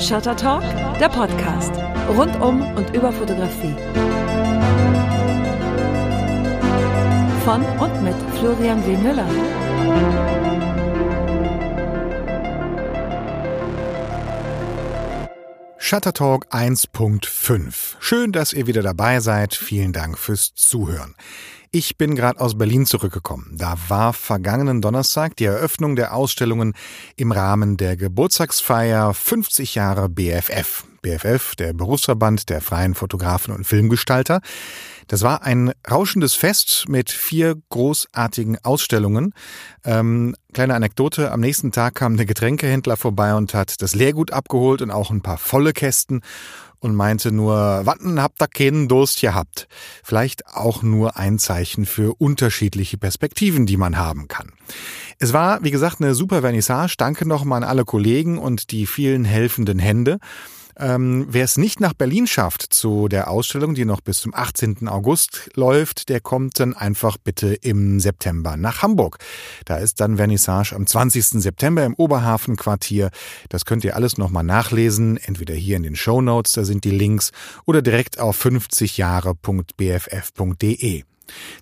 Shutter Talk, der Podcast. Rund um und über Fotografie. Von und mit Florian W. Müller. Shutter Talk 1.5. Schön, dass ihr wieder dabei seid. Vielen Dank fürs Zuhören. Ich bin gerade aus Berlin zurückgekommen. Da war vergangenen Donnerstag die Eröffnung der Ausstellungen im Rahmen der Geburtstagsfeier 50 Jahre BFF. BFF, der Berufsverband der freien Fotografen und Filmgestalter. Das war ein rauschendes Fest mit vier großartigen Ausstellungen. Ähm, kleine Anekdote, am nächsten Tag kam der Getränkehändler vorbei und hat das Leergut abgeholt und auch ein paar volle Kästen und meinte nur, watten habt ihr keinen Durst gehabt. Vielleicht auch nur ein Zeichen für unterschiedliche Perspektiven, die man haben kann. Es war, wie gesagt, eine super Vernissage. Danke nochmal an alle Kollegen und die vielen helfenden Hände. Ähm, wer es nicht nach Berlin schafft zu der Ausstellung, die noch bis zum 18. August läuft, der kommt dann einfach bitte im September nach Hamburg. Da ist dann Vernissage am 20. September im Oberhafenquartier. Das könnt ihr alles nochmal nachlesen, entweder hier in den Show Notes, da sind die Links, oder direkt auf 50jahre.bff.de.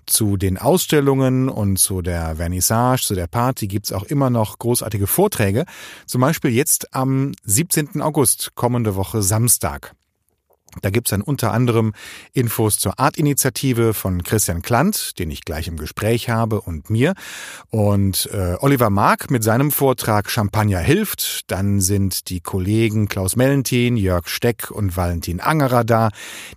Zu den Ausstellungen und zu der Vernissage, zu der Party gibt's auch immer noch großartige Vorträge. Zum Beispiel jetzt am 17. August, kommende Woche Samstag. Da gibt's dann unter anderem Infos zur Artinitiative von Christian Klant, den ich gleich im Gespräch habe, und mir. Und äh, Oliver Mark mit seinem Vortrag Champagner hilft. Dann sind die Kollegen Klaus Mellentin, Jörg Steck und Valentin Angerer da.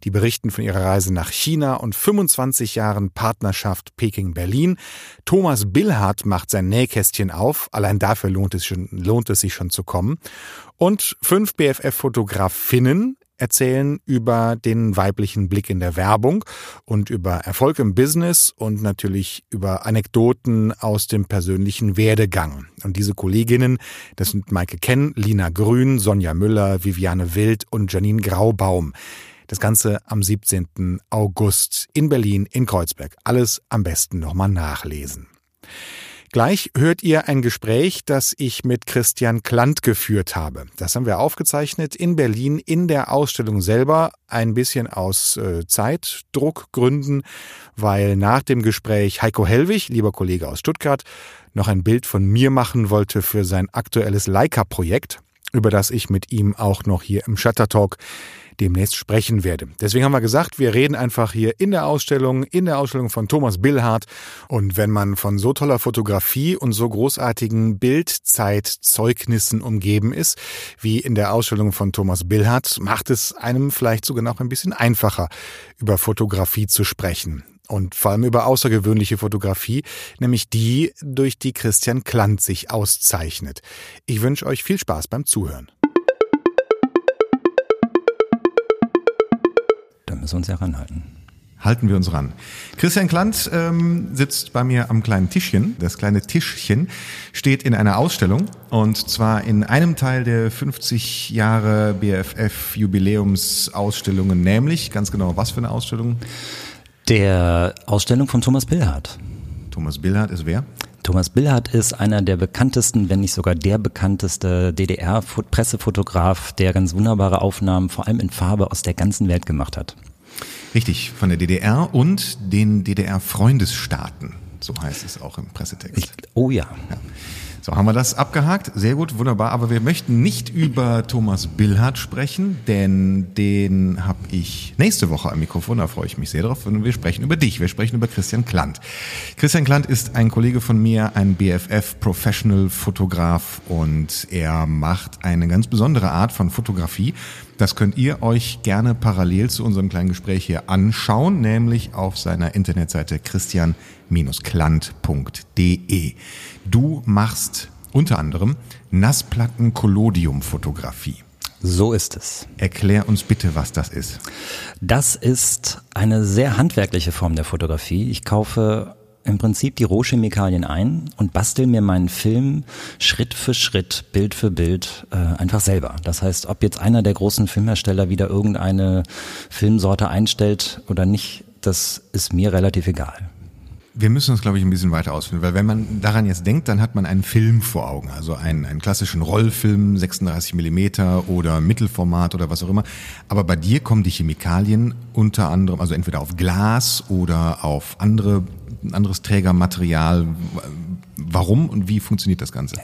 Die berichten von ihrer Reise nach China und 25 Jahren Partnerschaft Peking-Berlin. Thomas Billhardt macht sein Nähkästchen auf. Allein dafür lohnt es, schon, lohnt es sich schon zu kommen. Und fünf BFF-Fotografinnen erzählen über den weiblichen Blick in der Werbung und über Erfolg im Business und natürlich über Anekdoten aus dem persönlichen Werdegang. Und diese Kolleginnen, das sind Maike Kenn, Lina Grün, Sonja Müller, Viviane Wild und Janine Graubaum. Das Ganze am 17. August in Berlin, in Kreuzberg. Alles am besten nochmal nachlesen. Gleich hört ihr ein Gespräch, das ich mit Christian Klant geführt habe. Das haben wir aufgezeichnet in Berlin in der Ausstellung selber, ein bisschen aus äh, Zeitdruckgründen, weil nach dem Gespräch Heiko Hellwig, lieber Kollege aus Stuttgart, noch ein Bild von mir machen wollte für sein aktuelles Leica-Projekt, über das ich mit ihm auch noch hier im Shutter Talk demnächst sprechen werde. Deswegen haben wir gesagt, wir reden einfach hier in der Ausstellung, in der Ausstellung von Thomas Billhardt. Und wenn man von so toller Fotografie und so großartigen Bildzeitzeugnissen umgeben ist, wie in der Ausstellung von Thomas Billhardt, macht es einem vielleicht sogar noch ein bisschen einfacher, über Fotografie zu sprechen und vor allem über außergewöhnliche Fotografie, nämlich die, durch die Christian Klant sich auszeichnet. Ich wünsche euch viel Spaß beim Zuhören. Müssen wir uns ja ranhalten. Halten wir uns ran. Christian Klant ähm, sitzt bei mir am kleinen Tischchen. Das kleine Tischchen steht in einer Ausstellung und zwar in einem Teil der 50 Jahre BFF Jubiläumsausstellungen, nämlich ganz genau was für eine Ausstellung? Der Ausstellung von Thomas Billhardt. Thomas Billhardt ist wer? Thomas Billhardt ist einer der bekanntesten, wenn nicht sogar der bekannteste DDR-Pressefotograf, der ganz wunderbare Aufnahmen, vor allem in Farbe, aus der ganzen Welt gemacht hat. Richtig, von der DDR und den DDR-Freundesstaaten. So heißt es auch im Pressetext. Ich, oh ja. ja. So, haben wir das abgehakt? Sehr gut, wunderbar. Aber wir möchten nicht über Thomas Billhardt sprechen, denn den habe ich nächste Woche am Mikrofon. Da freue ich mich sehr drauf. Und wir sprechen über dich. Wir sprechen über Christian Klant. Christian Klant ist ein Kollege von mir, ein BFF Professional Fotograf und er macht eine ganz besondere Art von Fotografie. Das könnt ihr euch gerne parallel zu unserem kleinen Gespräch hier anschauen, nämlich auf seiner Internetseite christian-klant.de. Du machst unter anderem Nassplatten-Collodium-Fotografie. So ist es. Erklär uns bitte, was das ist. Das ist eine sehr handwerkliche Form der Fotografie. Ich kaufe im Prinzip die Rohchemikalien ein und bastel mir meinen Film Schritt für Schritt, Bild für Bild äh, einfach selber. Das heißt, ob jetzt einer der großen Filmhersteller wieder irgendeine Filmsorte einstellt oder nicht, das ist mir relativ egal. wir müssen uns, glaube ich, ein bisschen weiter ausführen, weil wenn man daran jetzt denkt, dann hat man einen Film vor Augen, also einen, einen klassischen Rollfilm, 36 Millimeter oder Mittelformat oder was auch immer. Aber bei dir kommen die Chemikalien unter anderem, also entweder auf Glas oder auf andere, anderes Trägermaterial. Warum und wie funktioniert das Ganze?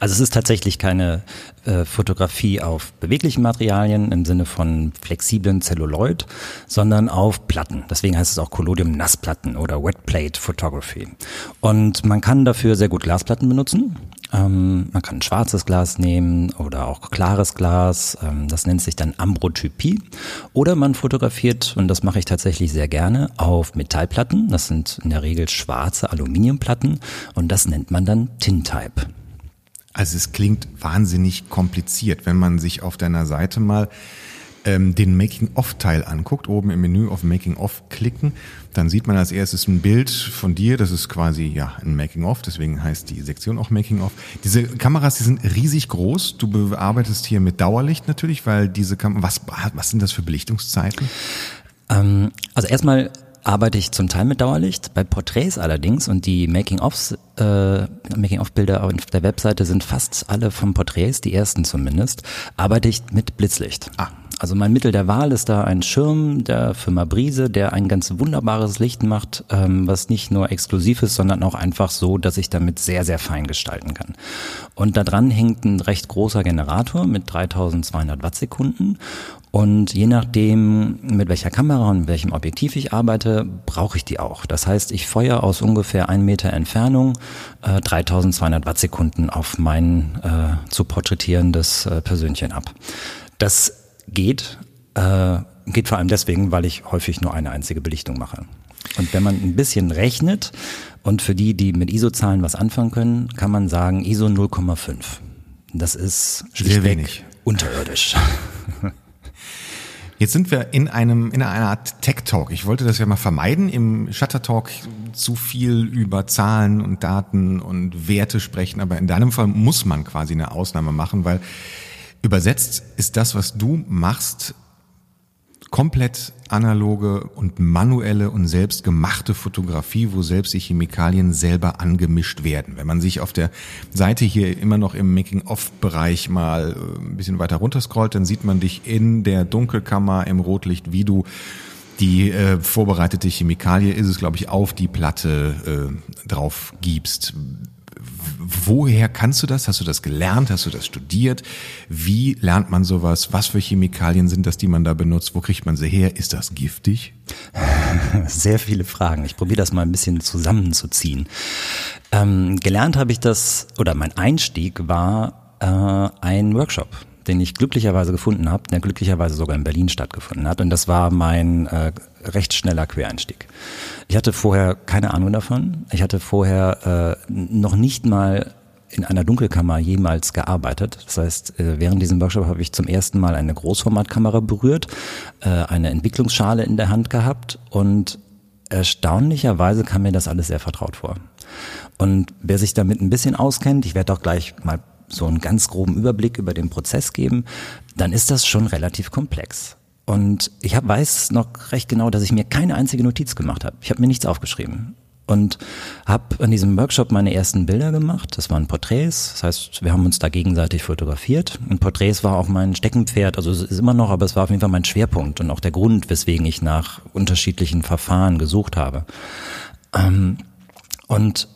Also es ist tatsächlich keine äh, Fotografie auf beweglichen Materialien im Sinne von flexiblen Celluloid, sondern auf Platten. Deswegen heißt es auch Collodium Nassplatten oder Wet Plate Photography. Und man kann dafür sehr gut Glasplatten benutzen. Ähm, man kann schwarzes Glas nehmen oder auch klares Glas. Ähm, das nennt sich dann Ambrotypie. Oder man fotografiert, und das mache ich tatsächlich sehr gerne, auf Metallplatten. Das sind in der Regel schwarze Aluminiumplatten und das nennt man dann Tintype. Also es klingt wahnsinnig kompliziert, wenn man sich auf deiner Seite mal ähm, den Making-of-Teil anguckt, oben im Menü auf Making-of klicken, dann sieht man als erstes ein Bild von dir. Das ist quasi ja ein Making-of, deswegen heißt die Sektion auch Making-of. Diese Kameras, die sind riesig groß. Du bearbeitest hier mit Dauerlicht natürlich, weil diese Kam was was sind das für Belichtungszeiten? Ähm, also erstmal arbeite ich zum Teil mit Dauerlicht. Bei Porträts allerdings und die Making-ofs, äh, Making-of-Bilder auf der Webseite sind fast alle von Porträts, die ersten zumindest, arbeite ich mit Blitzlicht. Ah. Also mein Mittel der Wahl ist da ein Schirm der Firma Brise, der ein ganz wunderbares Licht macht, ähm, was nicht nur exklusiv ist, sondern auch einfach so, dass ich damit sehr, sehr fein gestalten kann. Und da dran hängt ein recht großer Generator mit 3200 Wattsekunden und je nachdem, mit welcher Kamera und welchem Objektiv ich arbeite, brauche ich die auch. Das heißt, ich feuere aus ungefähr ein Meter Entfernung äh, 3200 Wattsekunden auf mein äh, zu porträtierendes äh, Persönchen ab. Das geht, äh, geht vor allem deswegen, weil ich häufig nur eine einzige Belichtung mache. Und wenn man ein bisschen rechnet und für die, die mit ISO-Zahlen was anfangen können, kann man sagen ISO 0,5. Das ist sehr wenig unterirdisch. Jetzt sind wir in einem in einer Art Tech Talk. Ich wollte das ja mal vermeiden, im Shutter Talk zu viel über Zahlen und Daten und Werte sprechen, aber in deinem Fall muss man quasi eine Ausnahme machen, weil übersetzt ist das, was du machst, komplett analoge und manuelle und selbstgemachte Fotografie, wo selbst die Chemikalien selber angemischt werden. Wenn man sich auf der Seite hier immer noch im Making-of-Bereich mal äh, ein bisschen weiter runterscrollt, dann sieht man dich in der Dunkelkammer im Rotlicht, wie du die äh, vorbereitete Chemikalie ist es, glaube ich, auf die Platte äh, drauf gibst woher kannst du das? Hast du das gelernt? Hast du das studiert? Wie lernt man sowas? Was für Chemikalien sind das, die man da benutzt? Wo kriegt man sie her? Ist das giftig? Sehr viele Fragen. Ich probiere das mal ein bisschen zusammenzuziehen. Ähm, gelernt habe ich das, oder mein Einstieg war äh, ein Workshop den ich glücklicherweise gefunden habe, der glücklicherweise sogar in Berlin stattgefunden hat. Und das war mein äh, recht schneller Quereinstieg. Ich hatte vorher keine Ahnung davon. Ich hatte vorher äh, noch nicht mal in einer Dunkelkammer jemals gearbeitet. Das heißt, äh, während diesem Workshop habe ich zum ersten Mal eine Großformatkamera berührt, äh, eine Entwicklungsschale in der Hand gehabt und erstaunlicherweise kam mir das alles sehr vertraut vor. Und wer sich damit ein bisschen auskennt, ich werde auch gleich mal so einen ganz groben Überblick über den Prozess geben, dann ist das schon relativ komplex. Und ich hab, weiß noch recht genau, dass ich mir keine einzige Notiz gemacht habe. Ich habe mir nichts aufgeschrieben und habe an diesem Workshop meine ersten Bilder gemacht. Das waren Porträts, das heißt, wir haben uns da gegenseitig fotografiert. Und Porträts war auch mein Steckenpferd, also es ist immer noch, aber es war auf jeden Fall mein Schwerpunkt und auch der Grund, weswegen ich nach unterschiedlichen Verfahren gesucht habe. Ähm, und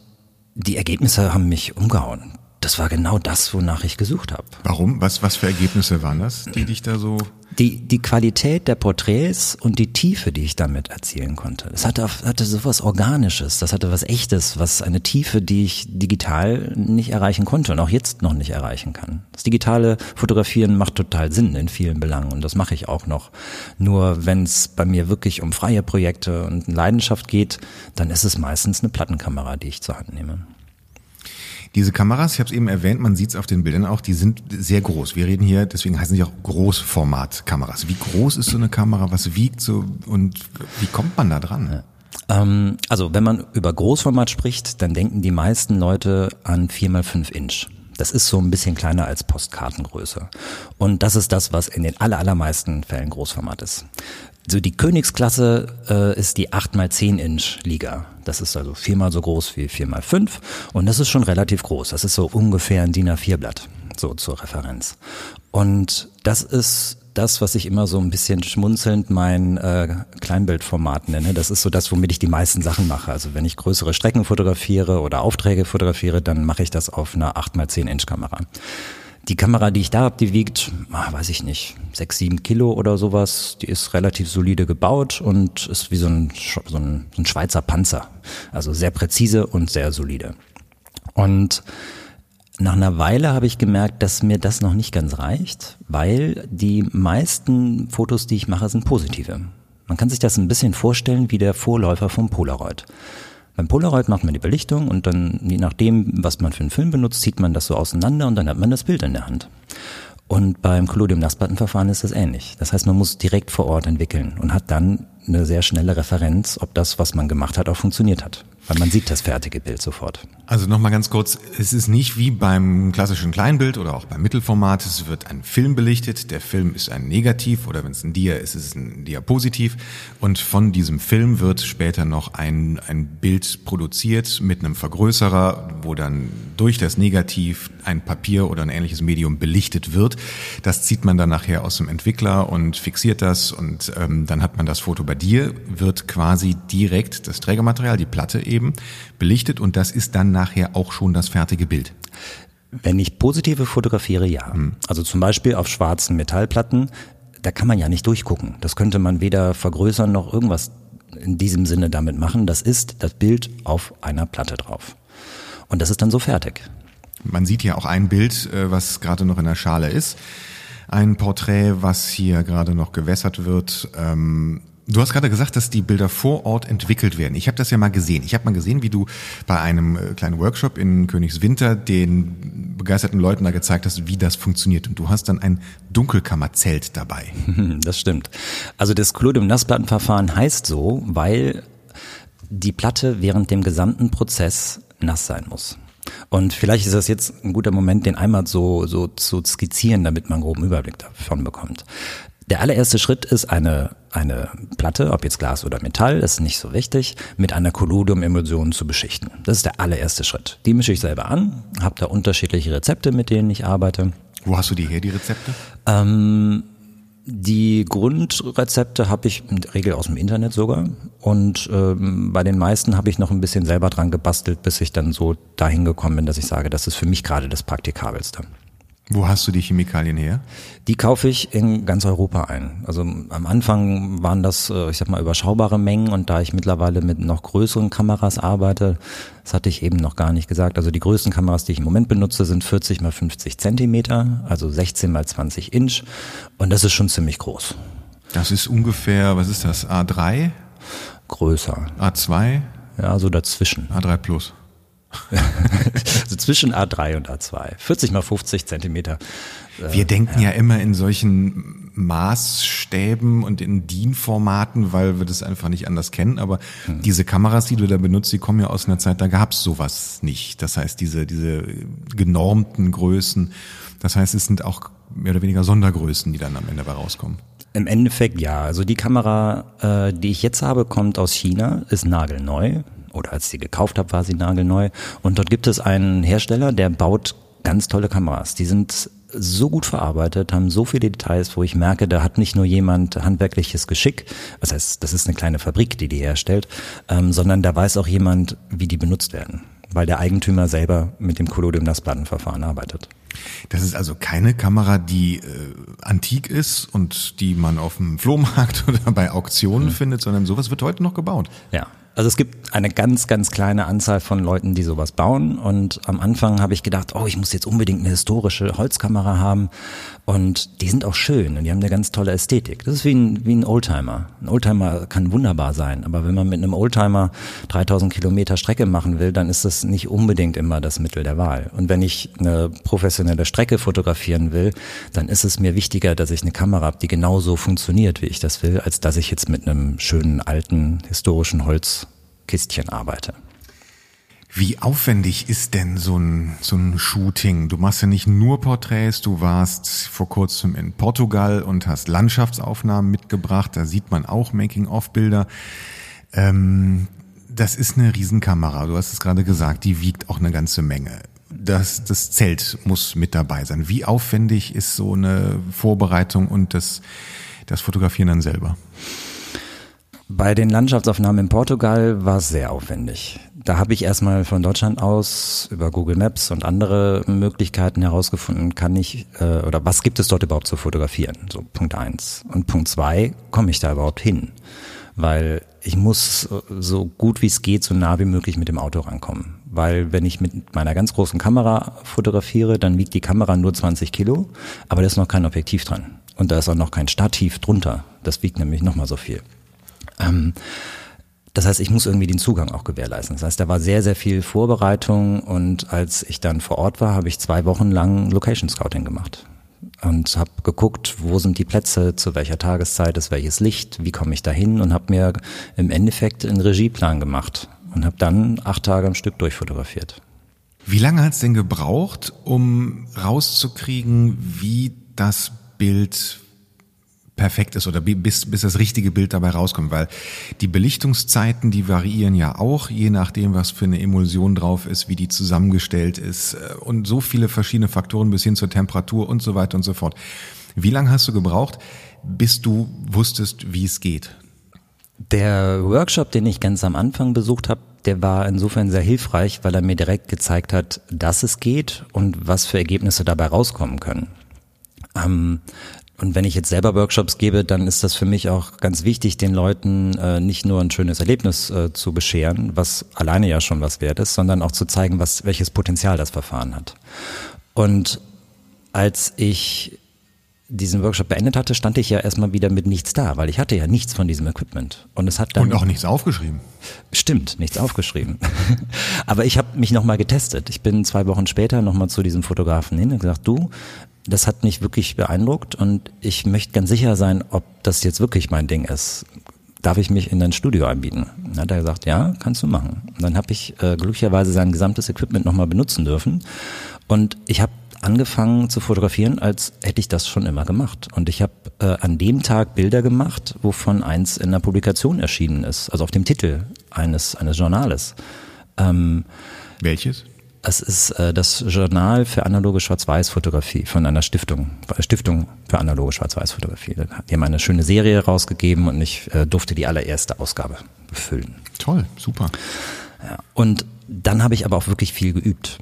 die Ergebnisse haben mich umgehauen das war genau das, wonach ich gesucht habe. Warum? Was, was für Ergebnisse waren das, die dich da so? Die, die Qualität der Porträts und die Tiefe, die ich damit erzielen konnte. Das hatte, hatte so was Organisches, das hatte was Echtes, was eine Tiefe, die ich digital nicht erreichen konnte und auch jetzt noch nicht erreichen kann. Das digitale Fotografieren macht total Sinn in vielen Belangen und das mache ich auch noch. Nur wenn es bei mir wirklich um freie Projekte und Leidenschaft geht, dann ist es meistens eine Plattenkamera, die ich zur Hand nehme. Diese Kameras, ich habe es eben erwähnt, man sieht es auf den Bildern auch, die sind sehr groß. Wir reden hier, deswegen heißen sie auch Großformatkameras. Wie groß ist so eine Kamera? Was wiegt so und wie kommt man da dran? Ja. Ähm, also wenn man über Großformat spricht, dann denken die meisten Leute an 4 mal 5 Inch. Das ist so ein bisschen kleiner als Postkartengröße. Und das ist das, was in den allermeisten Fällen Großformat ist. So die Königsklasse äh, ist die 8x10 Inch Liga. Das ist also viermal so groß wie 4x5 und das ist schon relativ groß. Das ist so ungefähr ein DIN A4 Blatt, so zur Referenz. Und das ist das, was ich immer so ein bisschen schmunzelnd mein äh, Kleinbildformat nenne. Das ist so das, womit ich die meisten Sachen mache. Also wenn ich größere Strecken fotografiere oder Aufträge fotografiere, dann mache ich das auf einer 8x10 Inch Kamera. Die Kamera, die ich da habe, die wiegt, ah, weiß ich nicht, sechs, sieben Kilo oder sowas. Die ist relativ solide gebaut und ist wie so ein, so ein, so ein Schweizer Panzer. Also sehr präzise und sehr solide. Und nach einer Weile habe ich gemerkt, dass mir das noch nicht ganz reicht, weil die meisten Fotos, die ich mache, sind positive. Man kann sich das ein bisschen vorstellen wie der Vorläufer vom Polaroid. Beim Polaroid macht man die Belichtung und dann, je nachdem, was man für einen Film benutzt, zieht man das so auseinander und dann hat man das Bild in der Hand. Und beim Collodium-Nassplattenverfahren ist das ähnlich. Das heißt, man muss direkt vor Ort entwickeln und hat dann eine sehr schnelle Referenz, ob das, was man gemacht hat, auch funktioniert hat. Weil man sieht das fertige Bild sofort. Also nochmal ganz kurz, es ist nicht wie beim klassischen Kleinbild oder auch beim Mittelformat, es wird ein Film belichtet, der Film ist ein Negativ oder wenn es ein Dia ist, ist es ein Diapositiv und von diesem Film wird später noch ein, ein Bild produziert mit einem Vergrößerer, wo dann durch das Negativ ein Papier oder ein ähnliches Medium belichtet wird. Das zieht man dann nachher aus dem Entwickler und fixiert das und ähm, dann hat man das Foto bei dir, wird quasi direkt das Trägermaterial, die Platte eben eben belichtet und das ist dann nachher auch schon das fertige Bild. Wenn ich positive fotografiere, ja. Hm. Also zum Beispiel auf schwarzen Metallplatten, da kann man ja nicht durchgucken. Das könnte man weder vergrößern noch irgendwas in diesem Sinne damit machen. Das ist das Bild auf einer Platte drauf. Und das ist dann so fertig. Man sieht ja auch ein Bild, äh, was gerade noch in der Schale ist. Ein Porträt, was hier gerade noch gewässert wird. Ähm, Du hast gerade gesagt, dass die Bilder vor Ort entwickelt werden. Ich habe das ja mal gesehen. Ich habe mal gesehen, wie du bei einem äh, kleinen Workshop in Königswinter den begeisterten Leuten da gezeigt hast, wie das funktioniert. Und du hast dann ein Dunkelkammerzelt dabei. Das stimmt. Also das Collodium-Nassplattenverfahren heißt so, weil die Platte während dem gesamten Prozess nass sein muss. Und vielleicht ist das jetzt ein guter Moment, den einmal so, so zu skizzieren, damit man einen groben Überblick davon bekommt. Der allererste Schritt ist eine, eine Platte, ob jetzt Glas oder Metall, ist nicht so wichtig, mit einer Collodium-Emulsion zu beschichten. Das ist der allererste Schritt. Die mische ich selber an, habe da unterschiedliche Rezepte, mit denen ich arbeite. Wo hast du die her, die Rezepte? Ähm, die Grundrezepte habe ich in der Regel aus dem Internet sogar. Und ähm, bei den meisten habe ich noch ein bisschen selber dran gebastelt, bis ich dann so dahin gekommen bin, dass ich sage, das ist für mich gerade das Praktikabelste. Wo hast du die Chemikalien her? Die kaufe ich in ganz Europa ein. Also am Anfang waren das, äh, ich sag mal, überschaubare Mengen und da ich mittlerweile mit noch größeren Kameras arbeite, das hatte ich eben noch gar nicht gesagt. Also die größten Kameras, die ich im Moment benutze, sind 40 mal 50 Zentimeter, also 16 mal 20 Inch und das ist schon ziemlich groß. Das ist ungefähr, was ist das, A3? Größer. A2? Ja, so dazwischen. A3 Plus. also zwischen A3 und A2. 40 mal 50 Zentimeter. Äh, Wir denken ja. ja. immer in solchen Maßstäben und in DIN-Formaten, weil wir das einfach nicht anders kennen. Aber hm. diese Kameras, die du da benutzt, die kommen ja aus einer Zeit, da gab's sowas nicht. Das heißt, diese, diese genormten Größen, das heißt, es sind auch mehr oder weniger Sondergrößen, die dann am Ende dabei rauskommen. Im Endeffekt ja. Also die Kamera, äh, die ich jetzt habe, kommt aus China, ist nagelneu oder als ich sie gekauft habe, war sie nagelneu. Und dort gibt es einen Hersteller, der baut ganz tolle Kameras. Die sind so gut verarbeitet, haben so viele Details, wo ich merke, da hat nicht nur jemand handwerkliches Geschick, das heißt, das ist eine kleine Fabrik, die die herstellt, ähm, sondern da weiß auch jemand, wie die benutzt werden, weil der Eigentümer selber mit dem Collodium-Nassplattenverfahren arbeitet. Das ist also keine Kamera, die äh, antik ist und die man auf dem Flohmarkt oder bei Auktionen mhm. findet, sondern sowas wird heute noch gebaut. Ja, also es gibt eine ganz, ganz kleine Anzahl von Leuten, die sowas bauen. Und am Anfang habe ich gedacht, oh, ich muss jetzt unbedingt eine historische Holzkamera haben. Und die sind auch schön und die haben eine ganz tolle Ästhetik. Das ist wie ein, wie ein Oldtimer. Ein Oldtimer kann wunderbar sein, aber wenn man mit einem Oldtimer 3000 Kilometer Strecke machen will, dann ist das nicht unbedingt immer das Mittel der Wahl. Und wenn ich eine professionelle Strecke fotografieren will, dann ist es mir wichtiger, dass ich eine Kamera habe, die genauso funktioniert, wie ich das will, als dass ich jetzt mit einem schönen alten historischen Holzkistchen arbeite. Wie aufwendig ist denn so ein, so ein Shooting? Du machst ja nicht nur Porträts, du warst vor kurzem in Portugal und hast Landschaftsaufnahmen mitgebracht, da sieht man auch Making-of-Bilder. Ähm, das ist eine Riesenkamera, du hast es gerade gesagt, die wiegt auch eine ganze Menge. Das, das Zelt muss mit dabei sein. Wie aufwendig ist so eine Vorbereitung und das, das Fotografieren dann selber? Bei den Landschaftsaufnahmen in Portugal war es sehr aufwendig. Da habe ich erstmal von Deutschland aus über Google Maps und andere Möglichkeiten herausgefunden, kann ich äh, oder was gibt es dort überhaupt zu fotografieren? So Punkt eins. Und Punkt zwei, komme ich da überhaupt hin? Weil ich muss so gut wie es geht, so nah wie möglich mit dem Auto rankommen. Weil wenn ich mit meiner ganz großen Kamera fotografiere, dann wiegt die Kamera nur 20 Kilo, aber da ist noch kein Objektiv dran. Und da ist auch noch kein Stativ drunter. Das wiegt nämlich nochmal so viel. Ähm, das heißt, ich muss irgendwie den Zugang auch gewährleisten. Das heißt, da war sehr, sehr viel Vorbereitung und als ich dann vor Ort war, habe ich zwei Wochen lang Location Scouting gemacht und habe geguckt, wo sind die Plätze, zu welcher Tageszeit ist welches Licht, wie komme ich da hin und habe mir im Endeffekt einen Regieplan gemacht und habe dann acht Tage am Stück durchfotografiert. Wie lange hat es denn gebraucht, um rauszukriegen, wie das Bild perfekt ist oder bis, bis das richtige Bild dabei rauskommt, weil die Belichtungszeiten, die variieren ja auch, je nachdem, was für eine Emulsion drauf ist, wie die zusammengestellt ist äh, und so viele verschiedene Faktoren bis hin zur Temperatur und so weiter und so fort. Wie lange hast du gebraucht, bis du wusstest, wie es geht? Der Workshop, den ich ganz am Anfang besucht habe, der war insofern sehr hilfreich, weil er mir direkt gezeigt hat, dass es geht und was für Ergebnisse dabei rauskommen können. Ähm, und wenn ich jetzt selber Workshops gebe, dann ist das für mich auch ganz wichtig, den Leuten äh, nicht nur ein schönes Erlebnis äh, zu bescheren, was alleine ja schon was wert ist, sondern auch zu zeigen, was, welches Potenzial das Verfahren hat. Und als ich diesen Workshop beendet hatte, stand ich ja erstmal wieder mit nichts da, weil ich hatte ja nichts von diesem Equipment. Und es hat dann Und auch nichts aufgeschrieben. Stimmt, nichts aufgeschrieben. Aber ich habe mich nochmal getestet. Ich bin zwei Wochen später nochmal zu diesem Fotografen hin und gesagt, du, das hat mich wirklich beeindruckt und ich möchte ganz sicher sein, ob das jetzt wirklich mein Ding ist. Darf ich mich in dein Studio anbieten? Dann hat er gesagt, ja, kannst du machen. Und dann habe ich äh, glücklicherweise sein gesamtes Equipment nochmal benutzen dürfen. Und ich habe angefangen zu fotografieren, als hätte ich das schon immer gemacht. Und ich habe äh, an dem Tag Bilder gemacht, wovon eins in der Publikation erschienen ist, also auf dem Titel eines, eines Journales. Ähm, Welches? Es ist äh, das Journal für analoge Schwarz-Weiß-Fotografie von einer Stiftung, Stiftung für analoge Schwarz-Weiß-Fotografie. Die haben eine schöne Serie rausgegeben und ich äh, durfte die allererste Ausgabe befüllen. Toll, super. Ja, und dann habe ich aber auch wirklich viel geübt.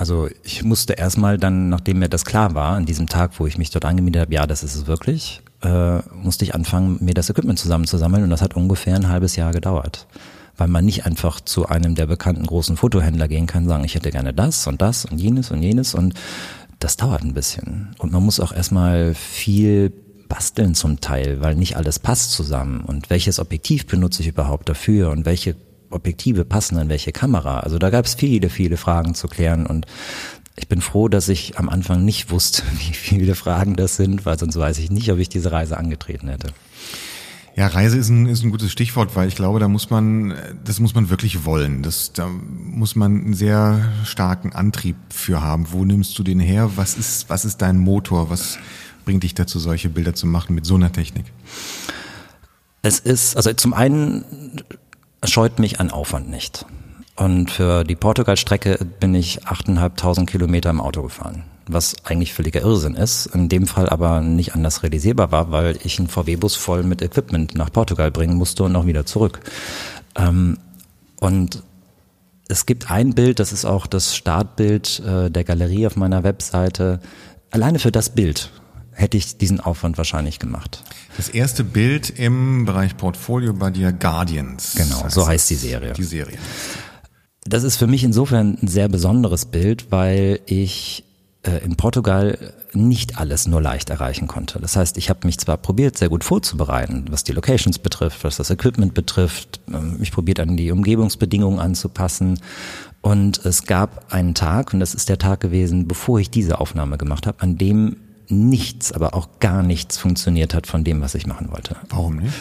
Also ich musste erstmal dann, nachdem mir das klar war, an diesem Tag, wo ich mich dort angemietet habe, ja, das ist es wirklich, äh, musste ich anfangen, mir das Equipment zusammenzusammeln und das hat ungefähr ein halbes Jahr gedauert weil man nicht einfach zu einem der bekannten großen Fotohändler gehen kann, sagen, ich hätte gerne das und das und jenes und jenes und das dauert ein bisschen. Und man muss auch erstmal viel basteln zum Teil, weil nicht alles passt zusammen. Und welches Objektiv benutze ich überhaupt dafür und welche Objektive passen an welche Kamera? Also da gab es viele, viele Fragen zu klären und ich bin froh, dass ich am Anfang nicht wusste, wie viele Fragen das sind, weil sonst weiß ich nicht, ob ich diese Reise angetreten hätte. Ja, Reise ist ein, ist ein gutes Stichwort, weil ich glaube, da muss man, das muss man wirklich wollen. Das, da muss man einen sehr starken Antrieb für haben. Wo nimmst du den her? Was ist, was ist dein Motor? Was bringt dich dazu, solche Bilder zu machen mit so einer Technik? Es ist, also zum einen scheut mich ein Aufwand nicht. Und für die Portugal-Strecke bin ich 8.500 Kilometer im Auto gefahren was eigentlich völliger Irrsinn ist, in dem Fall aber nicht anders realisierbar war, weil ich einen VW-Bus voll mit Equipment nach Portugal bringen musste und auch wieder zurück. Ähm, und es gibt ein Bild, das ist auch das Startbild äh, der Galerie auf meiner Webseite. Alleine für das Bild hätte ich diesen Aufwand wahrscheinlich gemacht. Das erste Bild im Bereich Portfolio bei dir Guardians. Genau, so heißt die Serie. Die Serie. Das ist für mich insofern ein sehr besonderes Bild, weil ich äh, in Portugal nicht alles nur leicht erreichen konnte. Das heißt, ich habe mich zwar probiert, sehr gut vorzubereiten, was die Locations betrifft, was das Equipment betrifft, ähm, mich probiert an die Umgebungsbedingungen anzupassen. Und es gab einen Tag, und das ist der Tag gewesen, bevor ich diese Aufnahme gemacht habe, an dem nichts, aber auch gar nichts funktioniert hat von dem, was ich machen wollte. Warum nicht?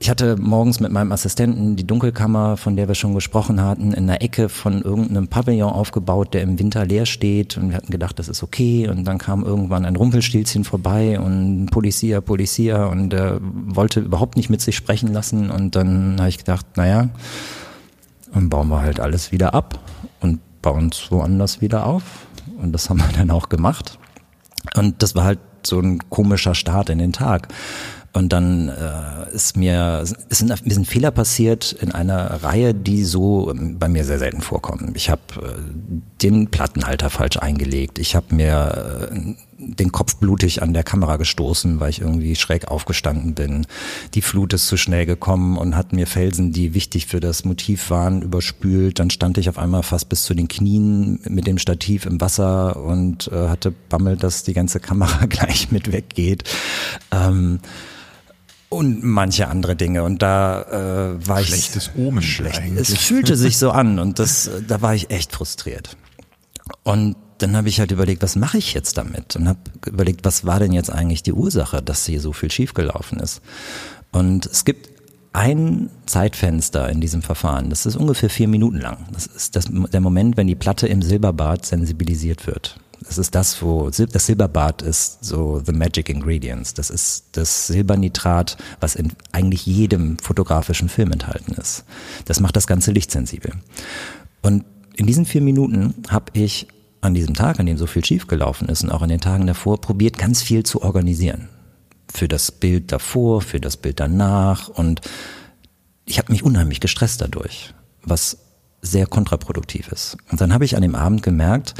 ich hatte morgens mit meinem Assistenten die Dunkelkammer, von der wir schon gesprochen hatten, in der Ecke von irgendeinem Pavillon aufgebaut, der im Winter leer steht. Und wir hatten gedacht, das ist okay. Und dann kam irgendwann ein Rumpelstilzchen vorbei und Policia, Policia und äh, wollte überhaupt nicht mit sich sprechen lassen. Und dann habe ich gedacht, naja, dann bauen wir halt alles wieder ab und bauen es woanders wieder auf. Und das haben wir dann auch gemacht. Und das war halt so ein komischer Start in den Tag. Und dann äh, ist mir ist ein, mir sind Fehler passiert in einer Reihe, die so bei mir sehr selten vorkommen. Ich habe äh, den Plattenhalter falsch eingelegt. Ich habe mir äh, den Kopf blutig an der Kamera gestoßen, weil ich irgendwie schräg aufgestanden bin. Die Flut ist zu schnell gekommen und hat mir Felsen, die wichtig für das Motiv waren, überspült. Dann stand ich auf einmal fast bis zu den Knien mit dem Stativ im Wasser und äh, hatte Bammel, dass die ganze Kamera gleich mit weggeht. Ähm, und manche andere Dinge. Und da äh, war ich. Schlechtes Omen. Schlecht. Es fühlte sich so an und das, da war ich echt frustriert. Und dann habe ich halt überlegt, was mache ich jetzt damit? Und habe überlegt, was war denn jetzt eigentlich die Ursache, dass hier so viel schiefgelaufen ist? Und es gibt ein Zeitfenster in diesem Verfahren, das ist ungefähr vier Minuten lang. Das ist das, der Moment, wenn die Platte im Silberbad sensibilisiert wird. Das ist das, wo das Silberbad ist so the magic ingredients. Das ist das Silbernitrat, was in eigentlich jedem fotografischen Film enthalten ist. Das macht das ganze Licht sensibel. Und in diesen vier Minuten habe ich an diesem Tag, an dem so viel schiefgelaufen ist und auch in den Tagen davor, probiert ganz viel zu organisieren. Für das Bild davor, für das Bild danach und ich habe mich unheimlich gestresst dadurch, was sehr kontraproduktiv ist. Und dann habe ich an dem Abend gemerkt,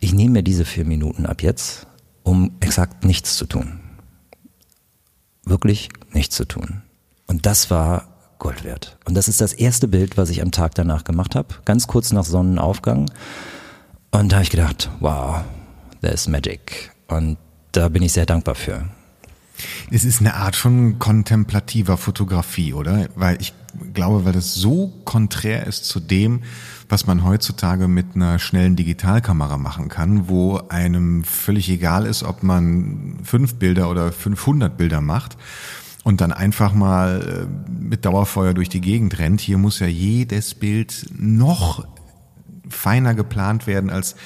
ich nehme mir diese vier Minuten ab jetzt, um exakt nichts zu tun. Wirklich nichts zu tun. Und das war Gold wert. Und das ist das erste Bild, was ich am Tag danach gemacht habe, ganz kurz nach Sonnenaufgang. Und da habe ich gedacht, wow, there's magic. Und da bin ich sehr dankbar für. Es ist eine Art von kontemplativer Fotografie, oder? Weil ich glaube, weil das so konträr ist zu dem, was man heutzutage mit einer schnellen Digitalkamera machen kann, wo einem völlig egal ist, ob man fünf Bilder oder 500 Bilder macht und dann einfach mal äh, mit Dauerfeuer durch die Gegend rennt. Hier muss ja jedes Bild noch feiner geplant werden, als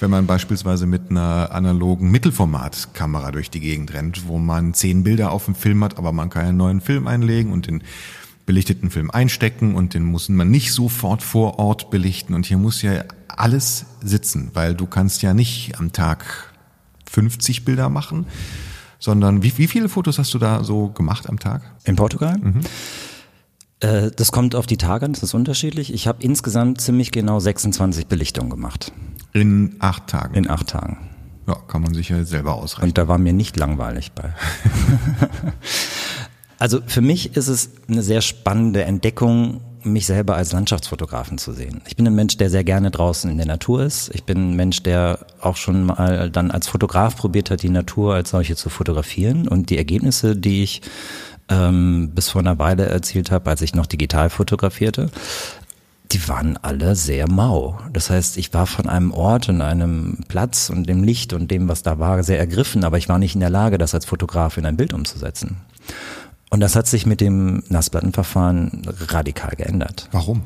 wenn man beispielsweise mit einer analogen Mittelformatkamera durch die Gegend rennt, wo man zehn Bilder auf dem Film hat, aber man kann einen neuen Film einlegen und den belichteten Film einstecken und den muss man nicht sofort vor Ort belichten. Und hier muss ja alles sitzen, weil du kannst ja nicht am Tag 50 Bilder machen, sondern wie, wie viele Fotos hast du da so gemacht am Tag? In Portugal? Mhm. Äh, das kommt auf die Tage an, das ist unterschiedlich. Ich habe insgesamt ziemlich genau 26 Belichtungen gemacht. In acht Tagen? In acht Tagen. Ja, kann man sich ja selber ausrechnen. Und da war mir nicht langweilig bei. Also für mich ist es eine sehr spannende Entdeckung, mich selber als Landschaftsfotografen zu sehen. Ich bin ein Mensch, der sehr gerne draußen in der Natur ist. Ich bin ein Mensch, der auch schon mal dann als Fotograf probiert hat, die Natur als solche zu fotografieren. Und die Ergebnisse, die ich ähm, bis vor einer Weile erzielt habe, als ich noch digital fotografierte, die waren alle sehr mau. Das heißt, ich war von einem Ort und einem Platz und dem Licht und dem, was da war, sehr ergriffen, aber ich war nicht in der Lage, das als Fotograf in ein Bild umzusetzen. Und das hat sich mit dem Nassplattenverfahren radikal geändert. Warum?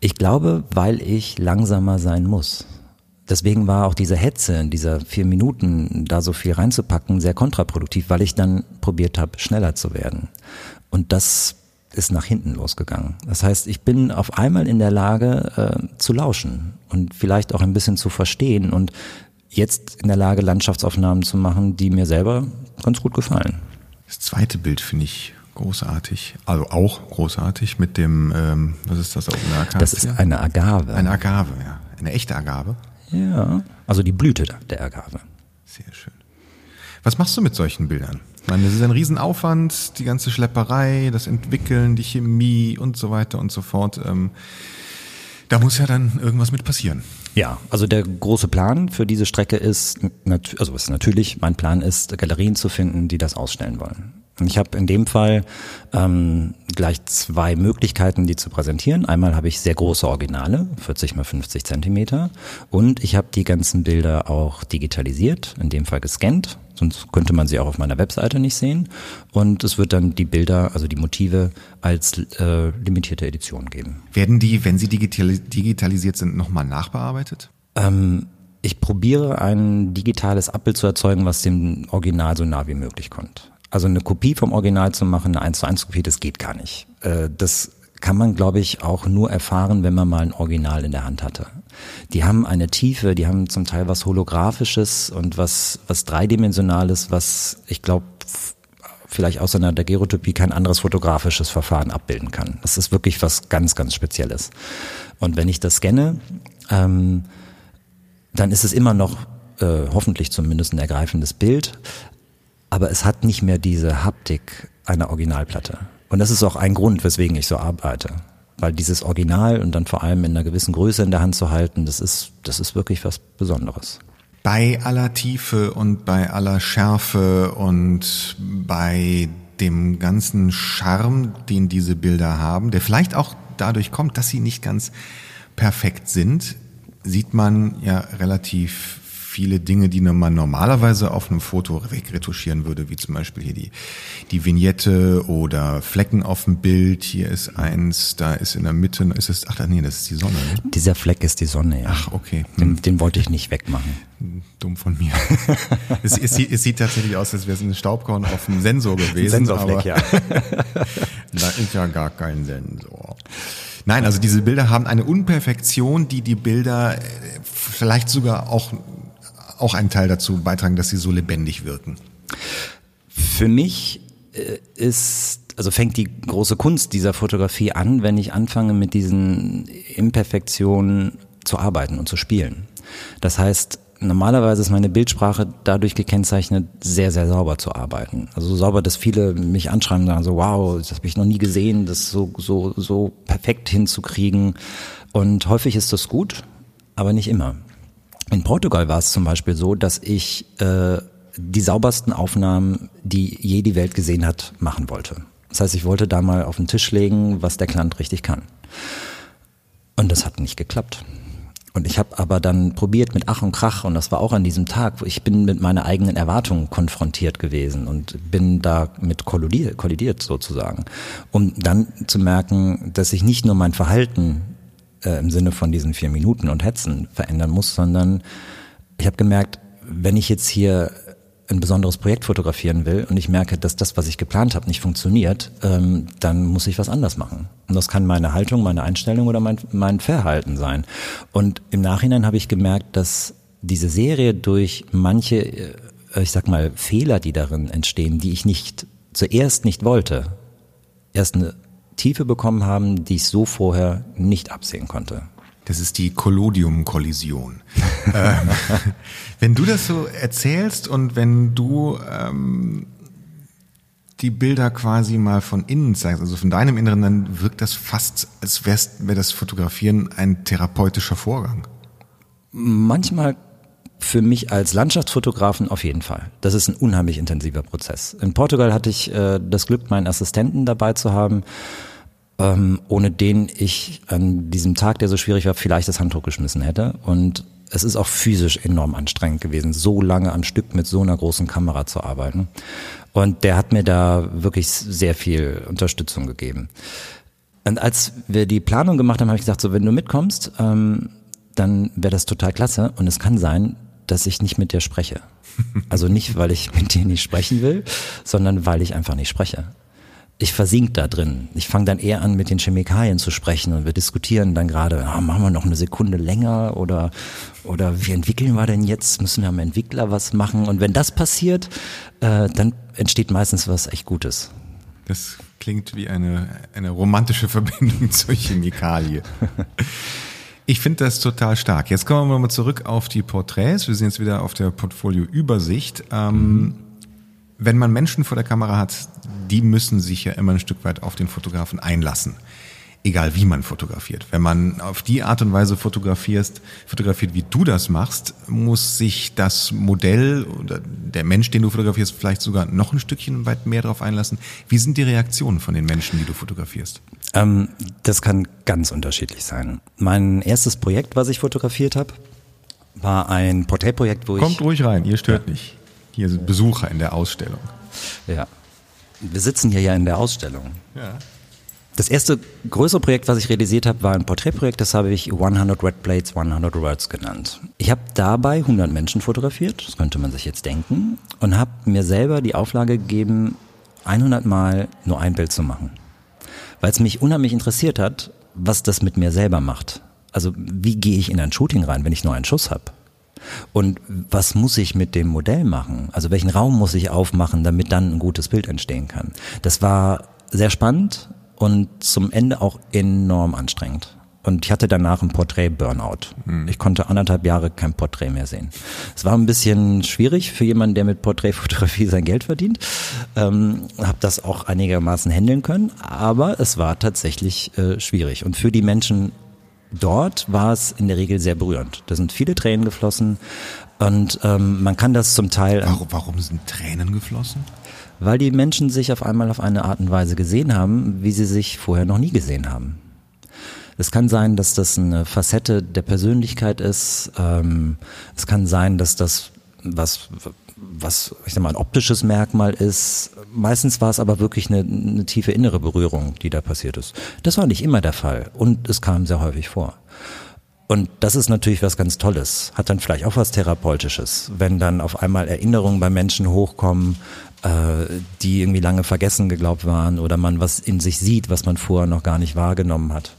Ich glaube, weil ich langsamer sein muss. Deswegen war auch diese Hetze in dieser vier Minuten, da so viel reinzupacken, sehr kontraproduktiv, weil ich dann probiert habe, schneller zu werden. Und das ist nach hinten losgegangen. Das heißt, ich bin auf einmal in der Lage äh, zu lauschen und vielleicht auch ein bisschen zu verstehen und jetzt in der Lage, Landschaftsaufnahmen zu machen, die mir selber ganz gut gefallen. Das zweite Bild finde ich großartig, also auch großartig mit dem, ähm, was ist das auf der Akazie? Das ist eine Agave. Eine Agave, ja. Eine echte Agave. Ja, also die Blüte der Agave. Sehr schön. Was machst du mit solchen Bildern? Ich meine, das ist ein Riesenaufwand, die ganze Schlepperei, das Entwickeln, die Chemie und so weiter und so fort. Ähm, da muss ja dann irgendwas mit passieren. Ja, also der große Plan für diese Strecke ist, also ist natürlich, mein Plan ist, Galerien zu finden, die das ausstellen wollen. Ich habe in dem Fall ähm, gleich zwei Möglichkeiten, die zu präsentieren. Einmal habe ich sehr große Originale, 40 mal 50 Zentimeter, und ich habe die ganzen Bilder auch digitalisiert, in dem Fall gescannt, sonst könnte man sie auch auf meiner Webseite nicht sehen. Und es wird dann die Bilder, also die Motive als äh, limitierte Edition geben. Werden die, wenn sie digital, digitalisiert sind, nochmal nachbearbeitet? Ähm, ich probiere ein digitales Abbild zu erzeugen, was dem Original so nah wie möglich kommt. Also eine Kopie vom Original zu machen, eine 1 zu 1 Kopie, das geht gar nicht. Äh, das kann man, glaube ich, auch nur erfahren, wenn man mal ein Original in der Hand hatte. Die haben eine Tiefe, die haben zum Teil was Holographisches und was, was Dreidimensionales, was ich glaube, vielleicht außer einer Daguerreotypie kein anderes fotografisches Verfahren abbilden kann. Das ist wirklich was ganz, ganz Spezielles. Und wenn ich das scanne, ähm, dann ist es immer noch äh, hoffentlich zumindest ein ergreifendes Bild, aber es hat nicht mehr diese Haptik einer Originalplatte. Und das ist auch ein Grund, weswegen ich so arbeite. Weil dieses Original und dann vor allem in einer gewissen Größe in der Hand zu halten, das ist, das ist wirklich was Besonderes. Bei aller Tiefe und bei aller Schärfe und bei dem ganzen Charme, den diese Bilder haben, der vielleicht auch dadurch kommt, dass sie nicht ganz perfekt sind, sieht man ja relativ viele Dinge, die man normalerweise auf einem Foto wegretuschieren würde, wie zum Beispiel hier die, die Vignette oder Flecken auf dem Bild. Hier ist eins, da ist in der Mitte, ist es, ach nee, das ist die Sonne. Ne? Dieser Fleck ist die Sonne, ja. Ach, okay. Hm. Den, den wollte ich nicht wegmachen. Dumm von mir. es, es, sieht, es, sieht, tatsächlich aus, als wäre es ein Staubkorn auf dem Sensor gewesen. Sensorfleck, ja. da ist ja gar kein Sensor. Nein, also diese Bilder haben eine Unperfektion, die die Bilder äh, vielleicht sogar auch, auch einen Teil dazu beitragen, dass sie so lebendig wirken. Für mich äh, ist, also fängt die große Kunst dieser Fotografie an, wenn ich anfange mit diesen Imperfektionen zu arbeiten und zu spielen. Das heißt, normalerweise ist meine Bildsprache dadurch gekennzeichnet, sehr, sehr sauber zu arbeiten. Also so sauber, dass viele mich anschreiben und sagen so, wow, das habe ich noch nie gesehen, das so, so, so perfekt hinzukriegen. Und häufig ist das gut, aber nicht immer. In Portugal war es zum Beispiel so, dass ich äh, die saubersten Aufnahmen, die je die Welt gesehen hat, machen wollte. Das heißt, ich wollte da mal auf den Tisch legen, was der Klant richtig kann. Und das hat nicht geklappt. Und ich habe aber dann probiert mit Ach und Krach und das war auch an diesem Tag, wo ich bin mit meiner eigenen Erwartungen konfrontiert gewesen und bin da mit kollidiert, kollidiert sozusagen, um dann zu merken, dass ich nicht nur mein Verhalten äh, im Sinne von diesen vier Minuten und Hetzen verändern muss, sondern ich habe gemerkt, wenn ich jetzt hier ein besonderes Projekt fotografieren will und ich merke, dass das, was ich geplant habe, nicht funktioniert, ähm, dann muss ich was anders machen. Und das kann meine Haltung, meine Einstellung oder mein, mein Verhalten sein. Und im Nachhinein habe ich gemerkt, dass diese Serie durch manche, äh, ich sag mal, Fehler, die darin entstehen, die ich nicht zuerst nicht wollte, erst eine Tiefe bekommen haben, die ich so vorher nicht absehen konnte. Das ist die Collodium-Kollision. ähm, wenn du das so erzählst und wenn du ähm, die Bilder quasi mal von innen zeigst, also von deinem Inneren, dann wirkt das fast, als wäre wär das Fotografieren ein therapeutischer Vorgang. Manchmal für mich als Landschaftsfotografen auf jeden Fall. Das ist ein unheimlich intensiver Prozess. In Portugal hatte ich äh, das Glück, meinen Assistenten dabei zu haben ähm, ohne den ich an diesem Tag, der so schwierig war, vielleicht das Handtuch geschmissen hätte. Und es ist auch physisch enorm anstrengend gewesen, so lange am Stück mit so einer großen Kamera zu arbeiten. Und der hat mir da wirklich sehr viel Unterstützung gegeben. Und als wir die Planung gemacht haben, habe ich gesagt, so wenn du mitkommst, ähm, dann wäre das total klasse. Und es kann sein, dass ich nicht mit dir spreche. Also nicht, weil ich mit dir nicht sprechen will, sondern weil ich einfach nicht spreche ich versink da drin. Ich fange dann eher an, mit den Chemikalien zu sprechen und wir diskutieren dann gerade, ah, machen wir noch eine Sekunde länger oder, oder wie entwickeln wir denn jetzt? Müssen wir am Entwickler was machen? Und wenn das passiert, äh, dann entsteht meistens was echt Gutes. Das klingt wie eine, eine romantische Verbindung zur Chemikalie. Ich finde das total stark. Jetzt kommen wir mal zurück auf die Porträts. Wir sind jetzt wieder auf der Portfolio-Übersicht. Ähm, mhm wenn man Menschen vor der Kamera hat, die müssen sich ja immer ein Stück weit auf den Fotografen einlassen. Egal wie man fotografiert. Wenn man auf die Art und Weise fotografierst, fotografiert, wie du das machst, muss sich das Modell oder der Mensch, den du fotografierst, vielleicht sogar noch ein Stückchen weit mehr darauf einlassen. Wie sind die Reaktionen von den Menschen, die du fotografierst? Ähm, das kann ganz unterschiedlich sein. Mein erstes Projekt, was ich fotografiert habe, war ein Porträtprojekt, wo Kommt ich. Kommt ruhig rein, ihr stört ja. nicht. Hier sind Besucher in der Ausstellung. Ja. Wir sitzen hier ja in der Ausstellung. Ja. Das erste größere Projekt, was ich realisiert habe, war ein Porträtprojekt, das habe ich 100 Red Plates, 100 Words genannt. Ich habe dabei 100 Menschen fotografiert, das könnte man sich jetzt denken, und habe mir selber die Auflage gegeben, 100 Mal nur ein Bild zu machen. Weil es mich unheimlich interessiert hat, was das mit mir selber macht. Also wie gehe ich in ein Shooting rein, wenn ich nur einen Schuss habe? Und was muss ich mit dem Modell machen? Also welchen Raum muss ich aufmachen, damit dann ein gutes Bild entstehen kann? Das war sehr spannend und zum Ende auch enorm anstrengend. Und ich hatte danach ein Porträt-Burnout. Mhm. Ich konnte anderthalb Jahre kein Porträt mehr sehen. Es war ein bisschen schwierig für jemanden, der mit Porträtfotografie sein Geld verdient. Ähm, habe das auch einigermaßen handeln können, aber es war tatsächlich äh, schwierig. Und für die Menschen dort war es in der Regel sehr berührend. Da sind viele Tränen geflossen und ähm, man kann das zum Teil. Warum, warum sind Tränen geflossen? Weil die Menschen sich auf einmal auf eine Art und Weise gesehen haben, wie sie sich vorher noch nie gesehen haben. Es kann sein, dass das eine Facette der Persönlichkeit ist. Ähm, es kann sein, dass das was was ich sag mal ein optisches Merkmal ist. Meistens war es aber wirklich eine, eine tiefe innere Berührung, die da passiert ist. Das war nicht immer der Fall und es kam sehr häufig vor. Und das ist natürlich was ganz Tolles, hat dann vielleicht auch was Therapeutisches, wenn dann auf einmal Erinnerungen bei Menschen hochkommen, äh, die irgendwie lange vergessen geglaubt waren oder man was in sich sieht, was man vorher noch gar nicht wahrgenommen hat.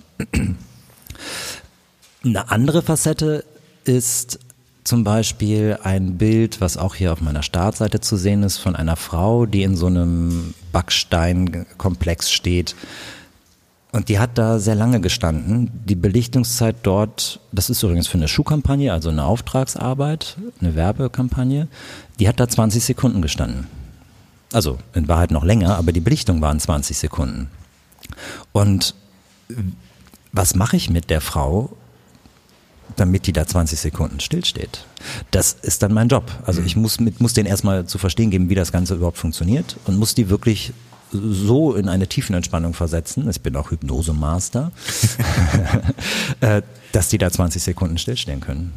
Eine andere Facette ist zum Beispiel ein Bild, was auch hier auf meiner Startseite zu sehen ist, von einer Frau, die in so einem Backsteinkomplex steht. Und die hat da sehr lange gestanden. Die Belichtungszeit dort, das ist übrigens für eine Schuhkampagne, also eine Auftragsarbeit, eine Werbekampagne, die hat da 20 Sekunden gestanden. Also in Wahrheit noch länger, aber die Belichtung waren 20 Sekunden. Und was mache ich mit der Frau, damit die da 20 Sekunden stillsteht. Das ist dann mein Job. Also ich muss, mit, muss denen erstmal zu verstehen geben, wie das Ganze überhaupt funktioniert und muss die wirklich so in eine Tiefenentspannung versetzen, ich bin auch Hypnosemaster, äh, dass die da 20 Sekunden stillstehen können.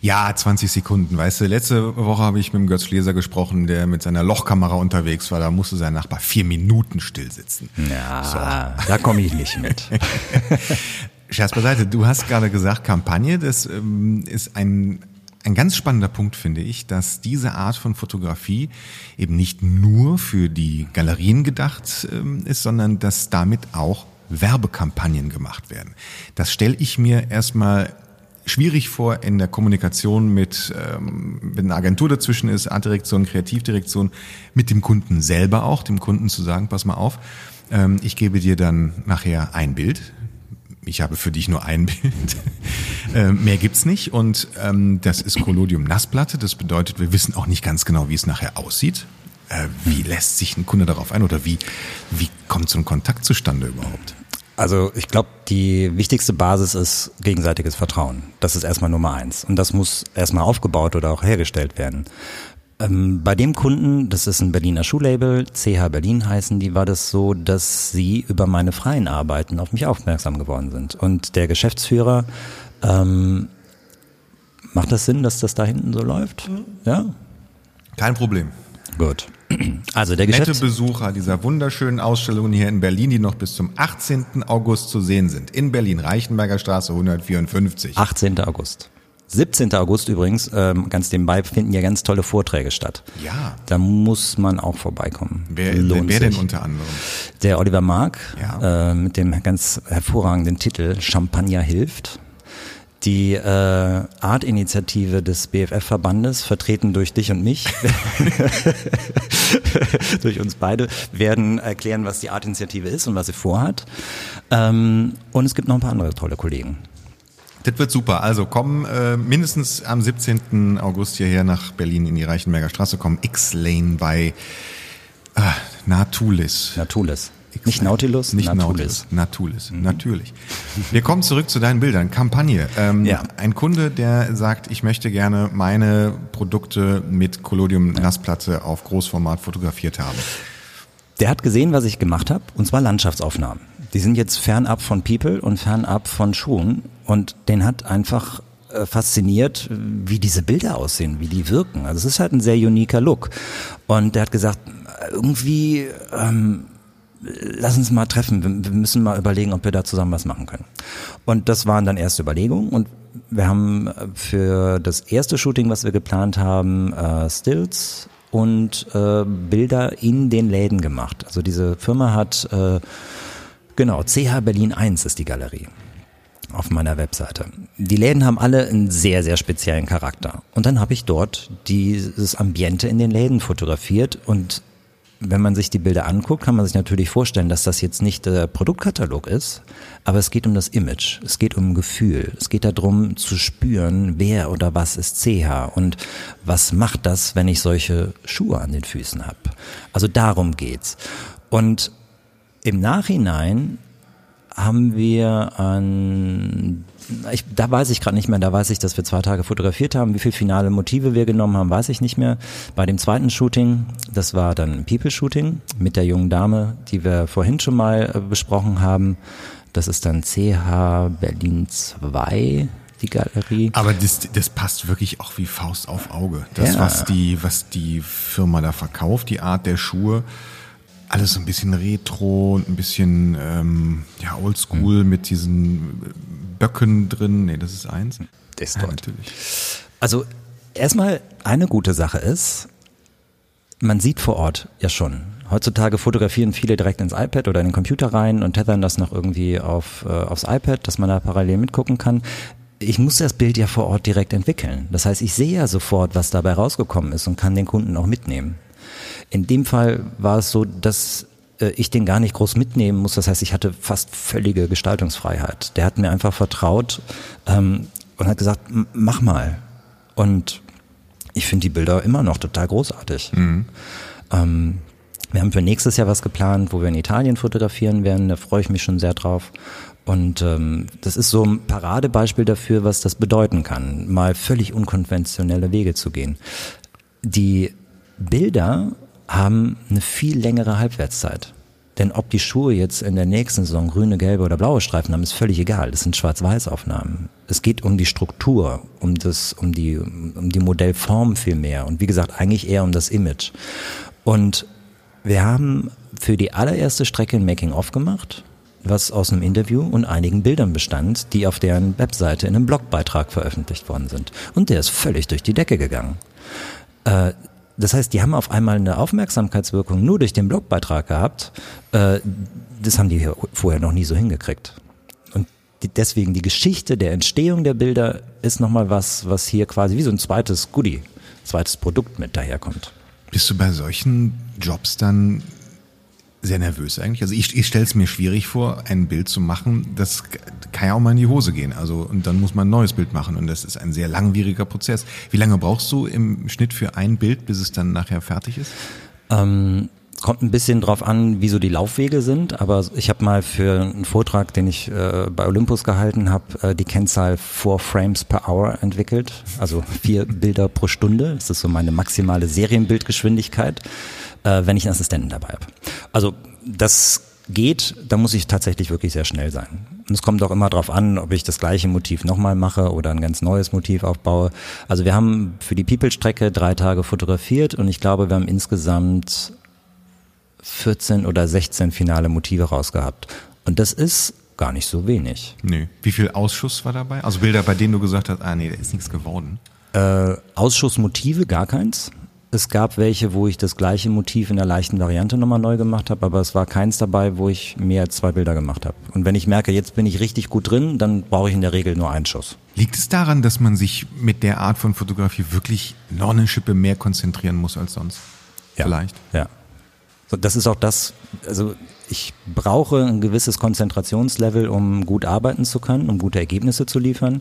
Ja, 20 Sekunden. Weißt du, letzte Woche habe ich mit dem Götz Schleser gesprochen, der mit seiner Lochkamera unterwegs war. Da musste sein Nachbar vier Minuten still sitzen. Ja, so. da komme ich nicht mit. Scherz beiseite, du hast gerade gesagt, Kampagne, das ähm, ist ein, ein ganz spannender Punkt, finde ich, dass diese Art von Fotografie eben nicht nur für die Galerien gedacht ähm, ist, sondern dass damit auch Werbekampagnen gemacht werden. Das stelle ich mir erstmal schwierig vor in der Kommunikation mit, ähm, wenn eine Agentur dazwischen ist, Artdirektion, Kreativdirektion, mit dem Kunden selber auch, dem Kunden zu sagen, pass mal auf, ähm, ich gebe dir dann nachher ein Bild, ich habe für dich nur ein Bild. äh, mehr gibt's nicht. Und ähm, das ist Collodium Nassplatte. Das bedeutet, wir wissen auch nicht ganz genau, wie es nachher aussieht. Äh, wie lässt sich ein Kunde darauf ein oder wie, wie kommt so ein Kontakt zustande überhaupt? Also ich glaube, die wichtigste Basis ist gegenseitiges Vertrauen. Das ist erstmal Nummer eins. Und das muss erstmal aufgebaut oder auch hergestellt werden. Ähm, bei dem Kunden, das ist ein Berliner Schuhlabel, CH Berlin heißen die, war das so, dass sie über meine freien Arbeiten auf mich aufmerksam geworden sind. Und der Geschäftsführer, ähm, macht das Sinn, dass das da hinten so läuft? Mhm. Ja? Kein Problem. Gut. Also der Nette Besucher dieser wunderschönen Ausstellungen hier in Berlin, die noch bis zum 18. August zu sehen sind. In Berlin, Reichenberger Straße 154. 18. August. 17. August übrigens, ähm, ganz nebenbei, finden ja ganz tolle Vorträge statt. Ja. Da muss man auch vorbeikommen. Wer, Lohnt wer denn unter anderem? Der Oliver Mark ja. äh, mit dem ganz hervorragenden Titel Champagner hilft. Die äh, Artinitiative des BFF-Verbandes, vertreten durch dich und mich, durch uns beide, werden erklären, was die Artinitiative ist und was sie vorhat. Ähm, und es gibt noch ein paar andere tolle Kollegen. Das wird super. Also kommen äh, mindestens am 17. August hierher nach Berlin in die Reichenberger Straße, kommen X-Lane bei äh, Natulis. Natulis. Nicht Nautilus, nicht Natulis. Natulis, mhm. natürlich. Wir kommen zurück zu deinen Bildern. Kampagne. Ähm, ja. Ein Kunde, der sagt, ich möchte gerne meine Produkte mit Collodium Nassplatte auf Großformat fotografiert haben. Der hat gesehen, was ich gemacht habe, und zwar Landschaftsaufnahmen. Die sind jetzt fernab von People und fernab von Schuhen und den hat einfach äh, fasziniert, wie diese Bilder aussehen, wie die wirken. Also es ist halt ein sehr uniker Look. Und der hat gesagt, irgendwie ähm, lass uns mal treffen, wir, müssen mal überlegen, ob wir da zusammen was machen können. Und das waren dann erste Überlegungen und wir haben für das erste Shooting, was wir geplant haben, äh, Stills und äh, Bilder in den Läden gemacht. Also diese Firma hat, äh, genau, CH Berlin 1 ist die Galerie auf meiner Webseite. Die Läden haben alle einen sehr, sehr speziellen Charakter. Und dann habe ich dort dieses Ambiente in den Läden fotografiert und wenn man sich die Bilder anguckt, kann man sich natürlich vorstellen, dass das jetzt nicht der Produktkatalog ist, aber es geht um das Image, es geht um Gefühl, es geht darum zu spüren, wer oder was ist CH und was macht das, wenn ich solche Schuhe an den Füßen habe. Also darum geht's. Und im Nachhinein haben wir an ich, da weiß ich gerade nicht mehr, da weiß ich, dass wir zwei Tage fotografiert haben. Wie viele finale Motive wir genommen haben, weiß ich nicht mehr. Bei dem zweiten Shooting, das war dann ein People-Shooting mit der jungen Dame, die wir vorhin schon mal äh, besprochen haben. Das ist dann CH Berlin 2, die Galerie. Aber das, das passt wirklich auch wie Faust auf Auge. Das, ja. was die, was die Firma da verkauft, die Art der Schuhe, alles ein bisschen retro und ein bisschen ähm, ja, oldschool mhm. mit diesen Böcken drin. Nee, das ist eins. Das ist. Ja, natürlich. Also erstmal eine gute Sache ist, man sieht vor Ort ja schon. Heutzutage fotografieren viele direkt ins iPad oder in den Computer rein und tethern das noch irgendwie auf, äh, aufs iPad, dass man da parallel mitgucken kann. Ich muss das Bild ja vor Ort direkt entwickeln. Das heißt, ich sehe ja sofort, was dabei rausgekommen ist und kann den Kunden auch mitnehmen. In dem Fall war es so, dass äh, ich den gar nicht groß mitnehmen muss. Das heißt, ich hatte fast völlige Gestaltungsfreiheit. Der hat mir einfach vertraut ähm, und hat gesagt, mach mal. Und ich finde die Bilder immer noch total großartig. Mhm. Ähm, wir haben für nächstes Jahr was geplant, wo wir in Italien fotografieren werden. Da freue ich mich schon sehr drauf. Und ähm, das ist so ein Paradebeispiel dafür, was das bedeuten kann, mal völlig unkonventionelle Wege zu gehen. Die Bilder haben eine viel längere Halbwertszeit. Denn ob die Schuhe jetzt in der nächsten Saison grüne, gelbe oder blaue Streifen haben, ist völlig egal. Das sind Schwarz-Weiß-Aufnahmen. Es geht um die Struktur, um das, um die, um die Modellform viel mehr. Und wie gesagt, eigentlich eher um das Image. Und wir haben für die allererste Strecke ein Making-of gemacht, was aus einem Interview und einigen Bildern bestand, die auf deren Webseite in einem Blogbeitrag veröffentlicht worden sind. Und der ist völlig durch die Decke gegangen. Äh, das heißt, die haben auf einmal eine Aufmerksamkeitswirkung nur durch den Blogbeitrag gehabt. Äh, das haben die vorher noch nie so hingekriegt. Und deswegen die Geschichte der Entstehung der Bilder ist nochmal was, was hier quasi wie so ein zweites Goodie, zweites Produkt mit daherkommt. Bist du bei solchen Jobs dann sehr nervös eigentlich. Also ich, ich stelle es mir schwierig vor, ein Bild zu machen, das kann ja auch mal in die Hose gehen. Also und dann muss man ein neues Bild machen und das ist ein sehr langwieriger Prozess. Wie lange brauchst du im Schnitt für ein Bild, bis es dann nachher fertig ist? Ähm kommt ein bisschen drauf an, wie so die Laufwege sind, aber ich habe mal für einen Vortrag, den ich äh, bei Olympus gehalten habe, äh, die Kennzahl 4 Frames per Hour entwickelt, also vier Bilder pro Stunde. Das ist so meine maximale Serienbildgeschwindigkeit äh, wenn ich einen Assistenten dabei habe. Also das geht, da muss ich tatsächlich wirklich sehr schnell sein. Und es kommt auch immer darauf an, ob ich das gleiche Motiv nochmal mache oder ein ganz neues Motiv aufbaue. Also wir haben für die People-Strecke drei Tage fotografiert und ich glaube, wir haben insgesamt 14 oder 16 finale Motive rausgehabt. Und das ist gar nicht so wenig. Nee. Wie viel Ausschuss war dabei? Also Bilder, bei denen du gesagt hast, ah nee, da ist nichts geworden. Äh, Ausschussmotive gar keins. Es gab welche, wo ich das gleiche Motiv in der leichten Variante nochmal neu gemacht habe, aber es war keins dabei, wo ich mehr als zwei Bilder gemacht habe. Und wenn ich merke, jetzt bin ich richtig gut drin, dann brauche ich in der Regel nur einen Schuss. Liegt es daran, dass man sich mit der Art von Fotografie wirklich noch eine Schippe mehr konzentrieren muss als sonst? Ja. Vielleicht. Ja. So, das ist auch das, also ich brauche ein gewisses Konzentrationslevel, um gut arbeiten zu können, um gute Ergebnisse zu liefern.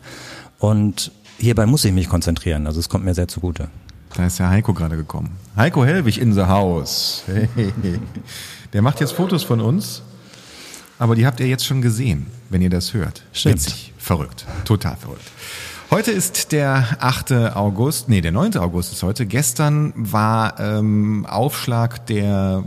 Und hierbei muss ich mich konzentrieren. Also es kommt mir sehr zugute. Da ist ja Heiko gerade gekommen. Heiko Hellwig in the house. Hey. Der macht jetzt Fotos von uns, aber die habt ihr jetzt schon gesehen, wenn ihr das hört. Stimmt. Witzig, verrückt, total verrückt. Heute ist der 8. August, nee, der 9. August ist heute. Gestern war ähm, Aufschlag der,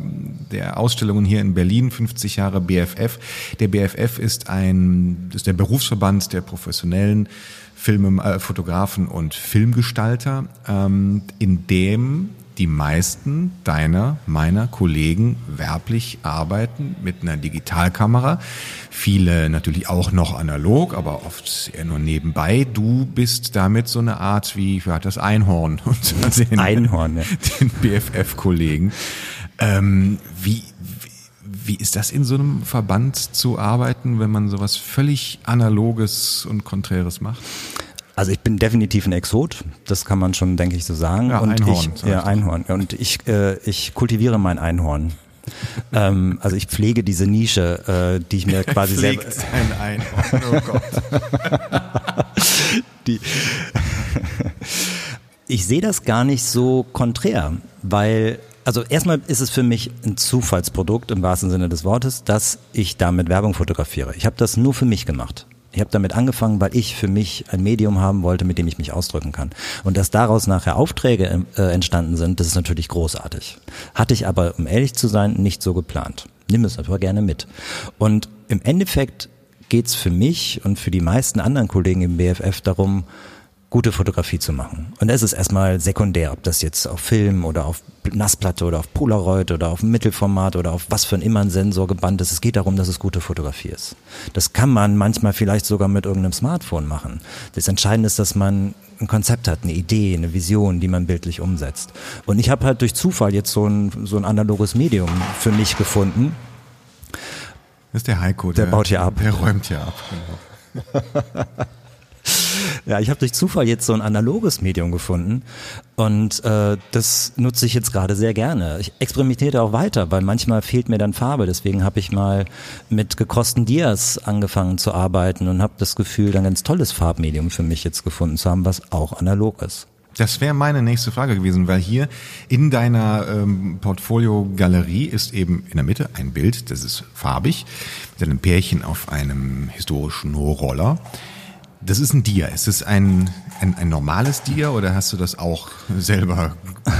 der Ausstellungen hier in Berlin, 50 Jahre BFF. Der BFF ist ein, ist der Berufsverband der professionellen Film, äh, Fotografen und Filmgestalter, ähm, in dem die meisten deiner, meiner Kollegen werblich arbeiten mit einer Digitalkamera. Viele natürlich auch noch analog, aber oft eher nur nebenbei. Du bist damit so eine Art wie, wie hat das Einhorn unter den, Einhorn, ja. den BFF-Kollegen. Ähm, wie, wie ist das in so einem Verband zu arbeiten, wenn man sowas völlig Analoges und Konträres macht? Also ich bin definitiv ein Exot, das kann man schon, denke ich, so sagen. Ja, und Einhorn, Ich, ja, Einhorn. Und ich, äh, ich kultiviere mein Einhorn. ähm, also ich pflege diese Nische, äh, die ich mir quasi selber. ein Einhorn, oh Gott. die ich sehe das gar nicht so konträr, weil also erstmal ist es für mich ein Zufallsprodukt im wahrsten Sinne des Wortes, dass ich damit Werbung fotografiere. Ich habe das nur für mich gemacht. Ich habe damit angefangen, weil ich für mich ein Medium haben wollte, mit dem ich mich ausdrücken kann. Und dass daraus nachher Aufträge äh, entstanden sind, das ist natürlich großartig. Hatte ich aber, um ehrlich zu sein, nicht so geplant. Nimm es aber gerne mit. Und im Endeffekt geht's für mich und für die meisten anderen Kollegen im BFF darum, gute Fotografie zu machen. Und es ist erstmal sekundär, ob das jetzt auf Film oder auf Nassplatte oder auf Polaroid oder auf Mittelformat oder auf was für ein immer ein Sensor gebannt ist. Es geht darum, dass es gute Fotografie ist. Das kann man manchmal vielleicht sogar mit irgendeinem Smartphone machen. Das Entscheidende ist, dass man ein Konzept hat, eine Idee, eine Vision, die man bildlich umsetzt. Und ich habe halt durch Zufall jetzt so ein, so ein analoges Medium für mich gefunden. Das ist der Heiko. Der, der baut hier ab. Der räumt hier ab. Genau. Ja, ich habe durch Zufall jetzt so ein analoges Medium gefunden und äh, das nutze ich jetzt gerade sehr gerne. Ich experimentiere auch weiter, weil manchmal fehlt mir dann Farbe. Deswegen habe ich mal mit gekosten Dias angefangen zu arbeiten und habe das Gefühl, ein ganz tolles Farbmedium für mich jetzt gefunden zu haben, was auch analog ist. Das wäre meine nächste Frage gewesen, weil hier in deiner ähm, Portfolio-Galerie ist eben in der Mitte ein Bild, das ist farbig, mit einem Pärchen auf einem historischen Roller. Das ist ein Dia. Ist es ein, ein, ein normales Dia oder hast du das auch selber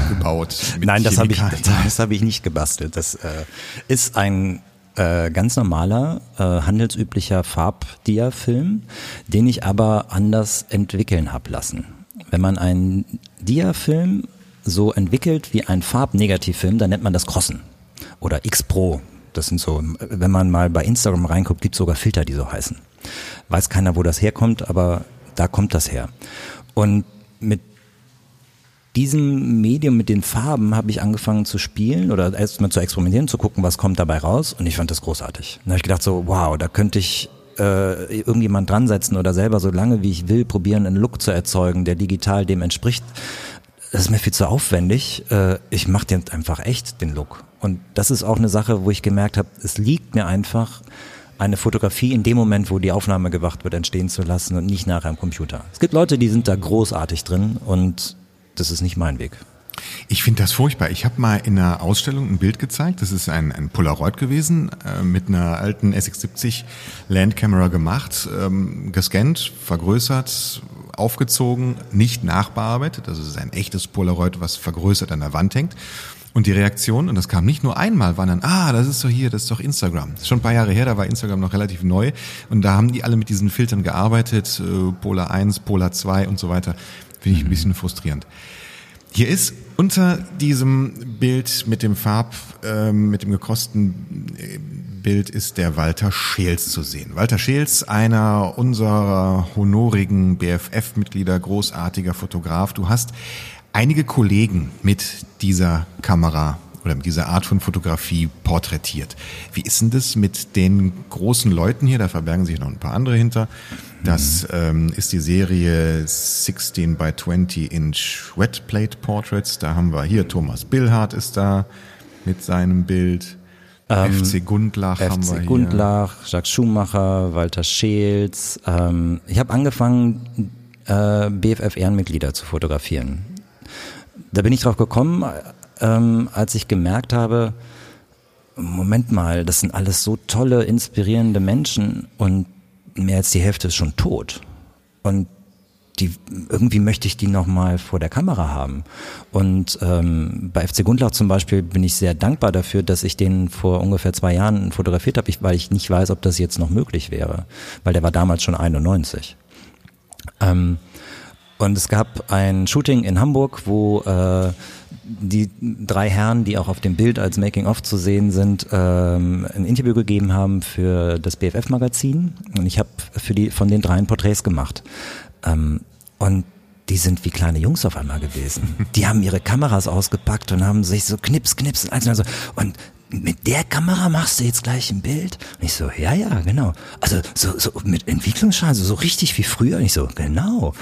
gebaut? Nein, das habe ich, das hab ich nicht gebastelt. Das äh, ist ein äh, ganz normaler, äh, handelsüblicher Farbdia-Film, den ich aber anders entwickeln hab lassen. Wenn man einen Dia-Film so entwickelt wie ein Farbnegativfilm, dann nennt man das Crossen oder X-Pro. Das sind so, wenn man mal bei Instagram reinguckt, gibt sogar Filter, die so heißen. Weiß keiner, wo das herkommt, aber da kommt das her. Und mit diesem Medium, mit den Farben, habe ich angefangen zu spielen oder erstmal zu experimentieren, zu gucken, was kommt dabei raus. Und ich fand das großartig. Dann habe ich gedacht so, wow, da könnte ich äh, irgendjemand dran setzen oder selber so lange wie ich will probieren, einen Look zu erzeugen, der digital dem entspricht. Das ist mir viel zu aufwendig. Äh, ich mache den einfach echt, den Look. Und das ist auch eine Sache, wo ich gemerkt habe, es liegt mir einfach, eine Fotografie in dem Moment, wo die Aufnahme gemacht wird, entstehen zu lassen und nicht nachher am Computer. Es gibt Leute, die sind da großartig drin und das ist nicht mein Weg. Ich finde das furchtbar. Ich habe mal in einer Ausstellung ein Bild gezeigt. Das ist ein, ein Polaroid gewesen, äh, mit einer alten SX70 Landcamera gemacht, ähm, gescannt, vergrößert, aufgezogen, nicht nachbearbeitet. Das ist ein echtes Polaroid, was vergrößert an der Wand hängt. Und die Reaktion, und das kam nicht nur einmal, waren dann, ah, das ist doch hier, das ist doch Instagram. Das ist schon ein paar Jahre her, da war Instagram noch relativ neu. Und da haben die alle mit diesen Filtern gearbeitet, äh, Polar 1, Polar 2 und so weiter. Finde ich ein bisschen frustrierend. Hier ist unter diesem Bild mit dem Farb, äh, mit dem gekosten äh, Bild ist der Walter Scheels zu sehen. Walter Scheels, einer unserer honorigen BFF-Mitglieder, großartiger Fotograf. Du hast einige Kollegen mit dieser Kamera oder mit dieser Art von Fotografie porträtiert. Wie ist denn das mit den großen Leuten hier? Da verbergen sich noch ein paar andere hinter. Das mhm. ähm, ist die Serie 16 by 20 Inch Wet Plate Portraits. Da haben wir hier Thomas Billhardt ist da mit seinem Bild. Ähm, FC Gundlach FC haben wir hier. Gundlach, Jacques Schumacher, Walter Scheels. Ähm, ich habe angefangen, äh, BFF-Ehrenmitglieder zu fotografieren da bin ich drauf gekommen, ähm, als ich gemerkt habe, Moment mal, das sind alles so tolle, inspirierende Menschen und mehr als die Hälfte ist schon tot. Und die, irgendwie möchte ich die nochmal vor der Kamera haben. Und ähm, bei FC Gundlach zum Beispiel bin ich sehr dankbar dafür, dass ich den vor ungefähr zwei Jahren fotografiert habe, weil ich nicht weiß, ob das jetzt noch möglich wäre, weil der war damals schon 91. Ähm, und es gab ein Shooting in Hamburg, wo äh, die drei Herren, die auch auf dem Bild als Making-of zu sehen sind, ähm, ein Interview gegeben haben für das BFF-Magazin. Und ich habe für die von den dreien Porträts gemacht. Ähm, und die sind wie kleine Jungs auf einmal gewesen. Die haben ihre Kameras ausgepackt und haben sich so knips, knips und so. Und mit der Kamera machst du jetzt gleich ein Bild? Und ich so, ja, ja, genau. Also so, so mit Entwicklungsschein, so, so richtig wie früher. Und ich so, genau.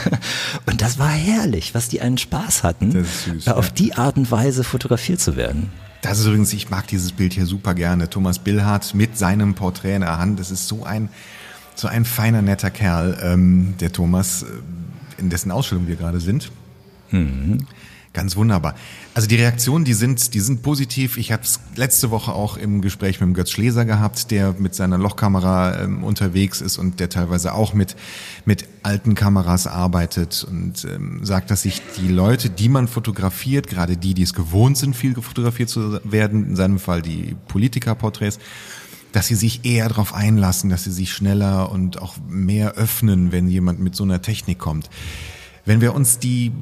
und das war herrlich, was die einen Spaß hatten, süß, auf ja. die Art und Weise fotografiert zu werden. Das ist übrigens, ich mag dieses Bild hier super gerne. Thomas Billhardt mit seinem Porträt in der Hand. Das ist so ein, so ein feiner, netter Kerl, ähm, der Thomas, äh, in dessen Ausstellung wir gerade sind. Mhm. Ganz wunderbar. Also die Reaktionen, die sind, die sind positiv. Ich habe es letzte Woche auch im Gespräch mit dem Götz Schleser gehabt, der mit seiner Lochkamera ähm, unterwegs ist und der teilweise auch mit mit alten Kameras arbeitet und ähm, sagt, dass sich die Leute, die man fotografiert, gerade die, die es gewohnt sind, viel fotografiert zu werden, in seinem Fall die Politikerporträts, dass sie sich eher darauf einlassen, dass sie sich schneller und auch mehr öffnen, wenn jemand mit so einer Technik kommt. Wenn wir uns die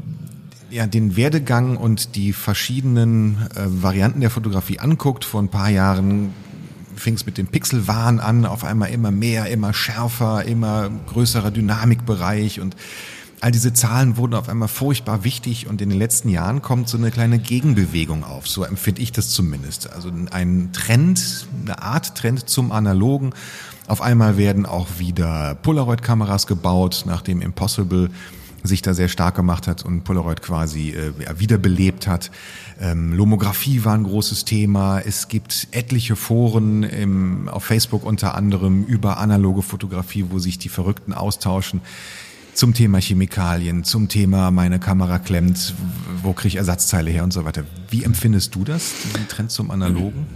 ja, den Werdegang und die verschiedenen äh, Varianten der Fotografie anguckt, vor ein paar Jahren fing es mit dem Pixelwahn an, auf einmal immer mehr, immer schärfer, immer größerer Dynamikbereich und all diese Zahlen wurden auf einmal furchtbar wichtig und in den letzten Jahren kommt so eine kleine Gegenbewegung auf. So empfinde ich das zumindest. Also ein Trend, eine Art Trend zum Analogen. Auf einmal werden auch wieder Polaroid-Kameras gebaut, nachdem Impossible sich da sehr stark gemacht hat und Polaroid quasi äh, wiederbelebt hat. Ähm, Lomographie war ein großes Thema. Es gibt etliche Foren im, auf Facebook unter anderem über analoge Fotografie, wo sich die Verrückten austauschen zum Thema Chemikalien, zum Thema meine Kamera klemmt, wo kriege ich Ersatzteile her und so weiter. Wie empfindest du das, diesen Trend zum Analogen?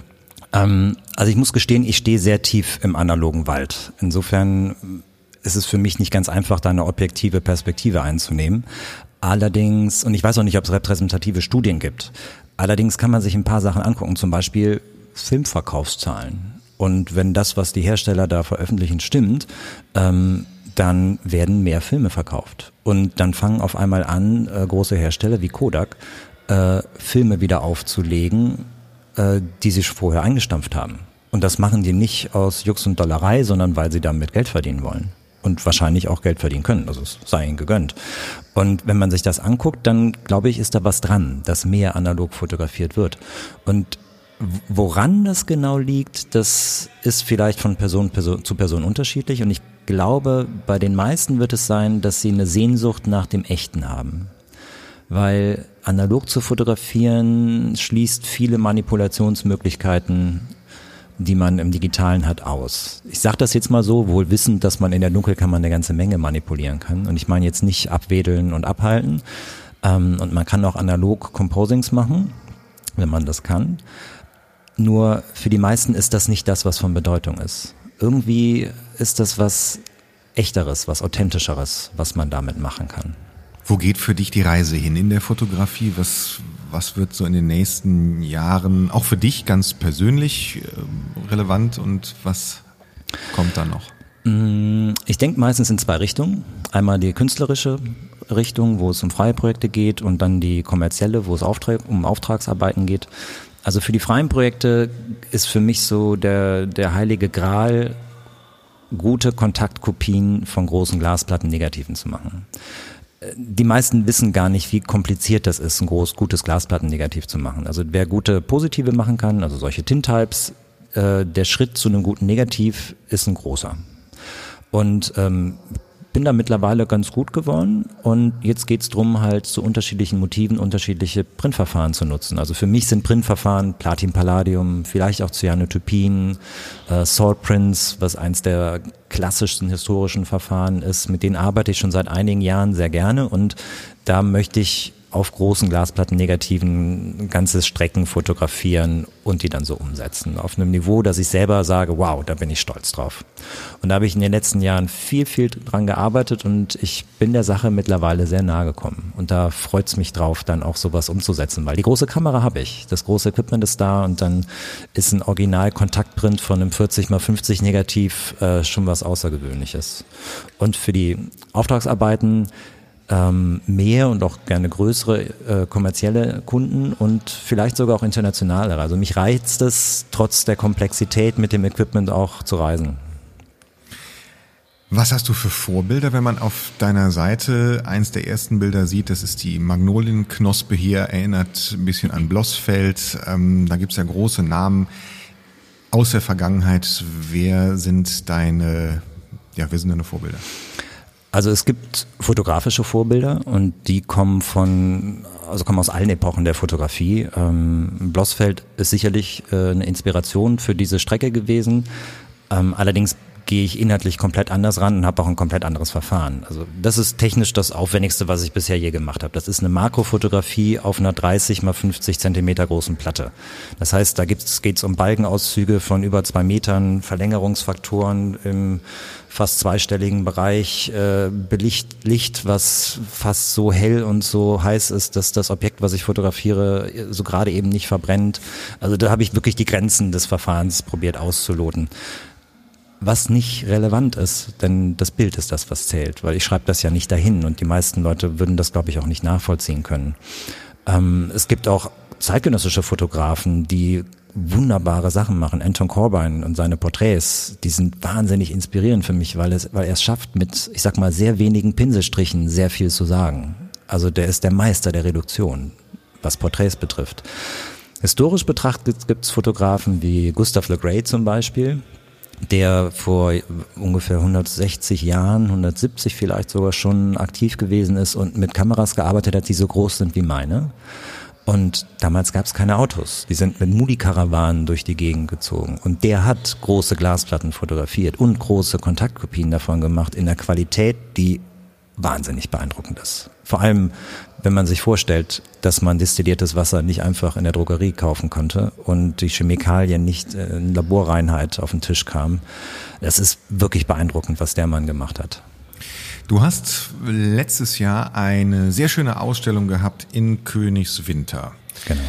Ähm, also ich muss gestehen, ich stehe sehr tief im analogen Wald. Insofern ist es für mich nicht ganz einfach, da eine objektive Perspektive einzunehmen. Allerdings, und ich weiß auch nicht, ob es repräsentative Studien gibt, allerdings kann man sich ein paar Sachen angucken, zum Beispiel Filmverkaufszahlen. Und wenn das, was die Hersteller da veröffentlichen, stimmt, ähm, dann werden mehr Filme verkauft. Und dann fangen auf einmal an, äh, große Hersteller wie Kodak äh, Filme wieder aufzulegen, äh, die sich vorher eingestampft haben. Und das machen die nicht aus Jux und Dollerei, sondern weil sie damit Geld verdienen wollen und wahrscheinlich auch Geld verdienen können. Also es sei ihnen gegönnt. Und wenn man sich das anguckt, dann glaube ich, ist da was dran, dass mehr analog fotografiert wird. Und woran das genau liegt, das ist vielleicht von Person, zu Person unterschiedlich. Und ich glaube, bei den meisten wird es sein, dass sie eine Sehnsucht nach dem Echten haben. Weil analog zu fotografieren schließt viele Manipulationsmöglichkeiten die man im Digitalen hat, aus. Ich sage das jetzt mal so, wohl wissend, dass man in der Dunkelkammer eine ganze Menge manipulieren kann. Und ich meine jetzt nicht abwedeln und abhalten. Ähm, und man kann auch analog Composings machen, wenn man das kann. Nur für die meisten ist das nicht das, was von Bedeutung ist. Irgendwie ist das was Echteres, was Authentischeres, was man damit machen kann. Wo geht für dich die Reise hin in der Fotografie? Was, was wird so in den nächsten Jahren auch für dich ganz persönlich äh, relevant und was kommt da noch? Mm, ich denke meistens in zwei Richtungen. Einmal die künstlerische Richtung, wo es um freie Projekte geht und dann die kommerzielle, wo es um Auftragsarbeiten geht. Also für die freien Projekte ist für mich so der, der heilige Gral, gute Kontaktkopien von großen Glasplatten Negativen zu machen die meisten wissen gar nicht, wie kompliziert das ist, ein groß, gutes Glasplattennegativ zu machen. Also wer gute Positive machen kann, also solche Tintypes, äh, der Schritt zu einem guten Negativ ist ein großer. Und ähm, bin da mittlerweile ganz gut geworden und jetzt geht's drum halt zu unterschiedlichen Motiven unterschiedliche Printverfahren zu nutzen. Also für mich sind Printverfahren Platin Palladium, vielleicht auch Cyanotypin, äh, Salt Prints, was eins der klassischsten historischen Verfahren ist. Mit denen arbeite ich schon seit einigen Jahren sehr gerne und da möchte ich auf großen Glasplatten Negativen ganze Strecken fotografieren und die dann so umsetzen. Auf einem Niveau, dass ich selber sage, wow, da bin ich stolz drauf. Und da habe ich in den letzten Jahren viel, viel dran gearbeitet und ich bin der Sache mittlerweile sehr nahe gekommen. Und da freut es mich drauf, dann auch sowas umzusetzen, weil die große Kamera habe ich, das große Equipment ist da und dann ist ein Original-Kontaktprint von einem 40 x 50 Negativ äh, schon was Außergewöhnliches. Und für die Auftragsarbeiten ähm, mehr und auch gerne größere äh, kommerzielle Kunden und vielleicht sogar auch internationale. Also mich reizt es, trotz der Komplexität mit dem Equipment auch zu reisen. Was hast du für Vorbilder, wenn man auf deiner Seite eins der ersten Bilder sieht? Das ist die Magnolienknospe hier, erinnert ein bisschen an Blossfeld. Ähm, da gibt's ja große Namen aus der Vergangenheit. Wer sind deine, ja, wer sind deine Vorbilder? Also es gibt fotografische Vorbilder und die kommen von, also kommen aus allen Epochen der Fotografie. Ähm, Blossfeld ist sicherlich äh, eine Inspiration für diese Strecke gewesen. Ähm, allerdings gehe ich inhaltlich komplett anders ran und habe auch ein komplett anderes Verfahren. Also das ist technisch das Aufwendigste, was ich bisher je gemacht habe. Das ist eine Makrofotografie auf einer 30 mal 50 Zentimeter großen Platte. Das heißt, da geht es um Balkenauszüge von über zwei Metern, Verlängerungsfaktoren im fast zweistelligen Bereich, äh, Belicht, Licht, was fast so hell und so heiß ist, dass das Objekt, was ich fotografiere, so gerade eben nicht verbrennt. Also da habe ich wirklich die Grenzen des Verfahrens probiert auszuloten was nicht relevant ist, denn das Bild ist das, was zählt, weil ich schreibe das ja nicht dahin und die meisten Leute würden das, glaube ich, auch nicht nachvollziehen können. Ähm, es gibt auch zeitgenössische Fotografen, die wunderbare Sachen machen. Anton Corbijn und seine Porträts, die sind wahnsinnig inspirierend für mich, weil, es, weil er es schafft, mit, ich sag mal, sehr wenigen Pinselstrichen sehr viel zu sagen. Also der ist der Meister der Reduktion, was Porträts betrifft. Historisch betrachtet gibt es Fotografen wie Gustav Le Gray zum Beispiel, der vor ungefähr 160 Jahren, 170 vielleicht sogar schon aktiv gewesen ist und mit Kameras gearbeitet hat, die so groß sind wie meine. Und damals gab es keine Autos. Die sind mit Moody-Karawanen durch die Gegend gezogen. Und der hat große Glasplatten fotografiert und große Kontaktkopien davon gemacht in der Qualität, die wahnsinnig beeindruckend ist. Vor allem, wenn man sich vorstellt, dass man destilliertes Wasser nicht einfach in der Drogerie kaufen konnte und die Chemikalien nicht in Laborreinheit auf den Tisch kamen. Das ist wirklich beeindruckend, was der Mann gemacht hat. Du hast letztes Jahr eine sehr schöne Ausstellung gehabt in Königswinter. Genau.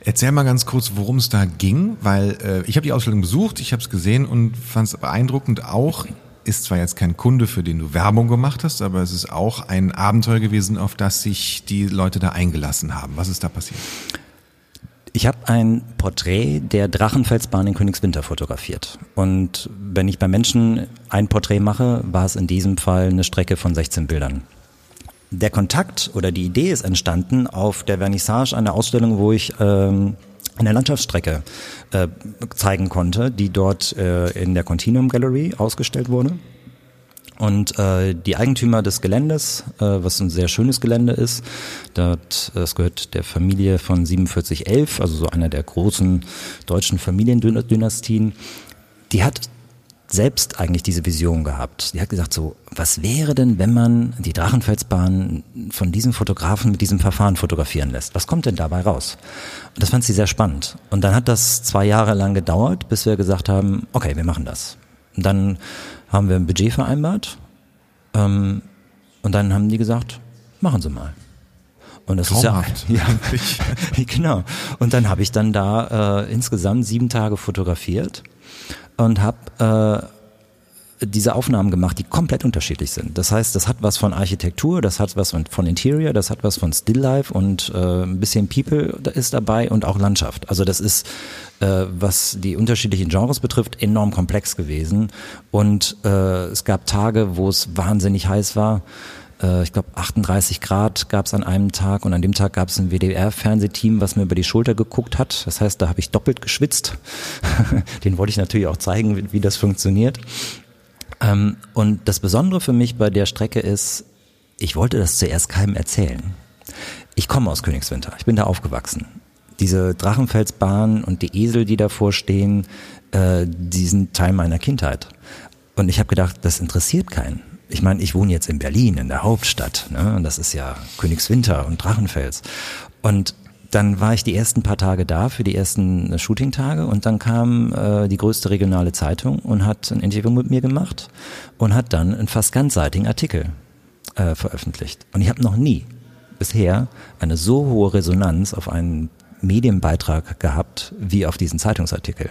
Erzähl mal ganz kurz, worum es da ging, weil äh, ich habe die Ausstellung besucht, ich habe es gesehen und fand es beeindruckend auch ist zwar jetzt kein Kunde, für den du Werbung gemacht hast, aber es ist auch ein Abenteuer gewesen, auf das sich die Leute da eingelassen haben. Was ist da passiert? Ich habe ein Porträt der Drachenfelsbahn in Königswinter fotografiert. Und wenn ich bei Menschen ein Porträt mache, war es in diesem Fall eine Strecke von 16 Bildern. Der Kontakt oder die Idee ist entstanden auf der Vernissage einer Ausstellung, wo ich ähm, eine Landschaftsstrecke äh, zeigen konnte, die dort äh, in der Continuum Gallery ausgestellt wurde. Und äh, die Eigentümer des Geländes, äh, was ein sehr schönes Gelände ist, dort, das gehört der Familie von 4711, also so einer der großen deutschen Familiendynastien, die hat selbst eigentlich diese Vision gehabt. Sie hat gesagt so, was wäre denn, wenn man die Drachenfelsbahn von diesem Fotografen mit diesem Verfahren fotografieren lässt? Was kommt denn dabei raus? Und das fand sie sehr spannend. Und dann hat das zwei Jahre lang gedauert, bis wir gesagt haben, okay, wir machen das. Und dann haben wir ein Budget vereinbart. Ähm, und dann haben die gesagt, machen Sie mal. Und das Traumhaft. ist ja, ja genau. Und dann habe ich dann da äh, insgesamt sieben Tage fotografiert und habe äh, diese Aufnahmen gemacht, die komplett unterschiedlich sind. Das heißt, das hat was von Architektur, das hat was von Interior, das hat was von Stilllife und äh, ein bisschen People ist dabei und auch Landschaft. Also das ist, äh, was die unterschiedlichen Genres betrifft, enorm komplex gewesen. Und äh, es gab Tage, wo es wahnsinnig heiß war äh, ich glaube 38 Grad gab es an einem Tag und an dem Tag gab es ein WDR-Fernsehteam, was mir über die Schulter geguckt hat. Das heißt, da habe ich doppelt geschwitzt. Den wollte ich natürlich auch zeigen, wie, wie das funktioniert. Ähm, und das Besondere für mich bei der Strecke ist, ich wollte das zuerst keinem erzählen. Ich komme aus Königswinter, ich bin da aufgewachsen. Diese Drachenfelsbahn und die Esel, die davor stehen, äh, die sind Teil meiner Kindheit. Und ich habe gedacht, das interessiert keinen ich meine, ich wohne jetzt in Berlin, in der Hauptstadt. Ne? Und das ist ja Königswinter und Drachenfels. Und dann war ich die ersten paar Tage da für die ersten äh, Shooting-Tage und dann kam äh, die größte regionale Zeitung und hat ein Interview mit mir gemacht und hat dann einen fast ganzseitigen Artikel äh, veröffentlicht. Und ich habe noch nie bisher eine so hohe Resonanz auf einen Medienbeitrag gehabt wie auf diesen Zeitungsartikel.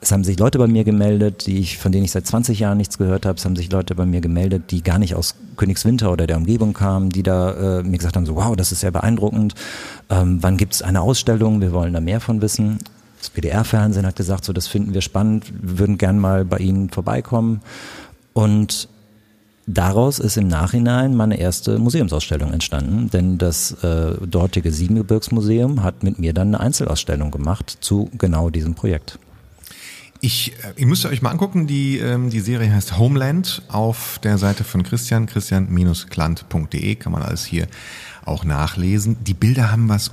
Es haben sich Leute bei mir gemeldet, die ich, von denen ich seit 20 Jahren nichts gehört habe. Es haben sich Leute bei mir gemeldet, die gar nicht aus Königswinter oder der Umgebung kamen, die da äh, mir gesagt haben, so wow, das ist sehr beeindruckend. Ähm, wann gibt es eine Ausstellung? Wir wollen da mehr von wissen. Das WDR-Fernsehen hat gesagt, so das finden wir spannend, wir würden gern mal bei Ihnen vorbeikommen. Und Daraus ist im Nachhinein meine erste Museumsausstellung entstanden, denn das äh, dortige Siebengebirgsmuseum hat mit mir dann eine Einzelausstellung gemacht zu genau diesem Projekt. Ich, äh, ihr müsst euch mal angucken, die, ähm, die Serie heißt Homeland auf der Seite von Christian, christian-klant.de, kann man alles hier auch nachlesen. Die Bilder haben was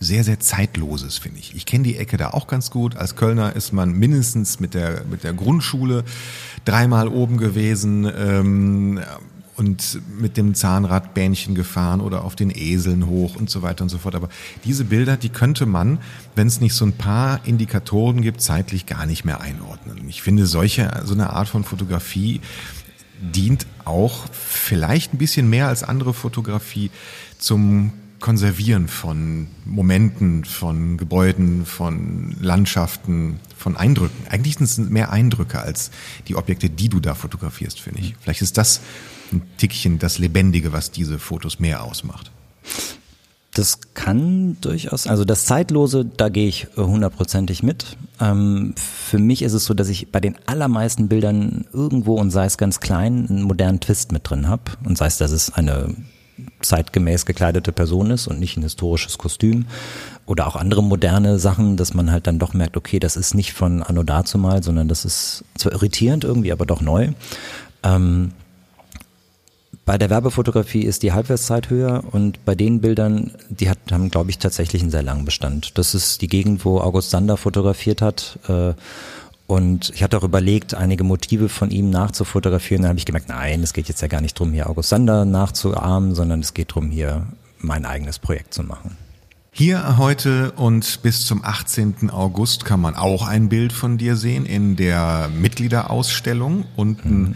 sehr, sehr Zeitloses, finde ich. Ich kenne die Ecke da auch ganz gut. Als Kölner ist man mindestens mit der, mit der Grundschule dreimal oben gewesen. Ähm, und mit dem Zahnradbähnchen gefahren oder auf den Eseln hoch und so weiter und so fort. Aber diese Bilder, die könnte man, wenn es nicht so ein paar Indikatoren gibt, zeitlich gar nicht mehr einordnen. Ich finde, solche, so eine Art von Fotografie dient auch vielleicht ein bisschen mehr als andere Fotografie zum Konservieren von Momenten, von Gebäuden, von Landschaften, von Eindrücken. Eigentlich sind es mehr Eindrücke als die Objekte, die du da fotografierst, finde ich. Vielleicht ist das ein Tickchen das Lebendige, was diese Fotos mehr ausmacht. Das kann durchaus, also das Zeitlose, da gehe ich hundertprozentig mit. Ähm, für mich ist es so, dass ich bei den allermeisten Bildern irgendwo und sei es ganz klein einen modernen Twist mit drin habe. Und sei es, dass es eine zeitgemäß gekleidete Person ist und nicht ein historisches Kostüm. Oder auch andere moderne Sachen, dass man halt dann doch merkt, okay, das ist nicht von Anno dazumal, sondern das ist zwar irritierend irgendwie, aber doch neu. Ähm, bei der Werbefotografie ist die Halbwertszeit höher und bei den Bildern, die hat, haben, glaube ich, tatsächlich einen sehr langen Bestand. Das ist die Gegend, wo August Sander fotografiert hat. Äh, und ich hatte auch überlegt, einige Motive von ihm nachzufotografieren. Da habe ich gemerkt, nein, es geht jetzt ja gar nicht darum, hier August Sander nachzuahmen, sondern es geht darum, hier mein eigenes Projekt zu machen. Hier heute und bis zum 18. August kann man auch ein Bild von dir sehen in der Mitgliederausstellung unten. Mhm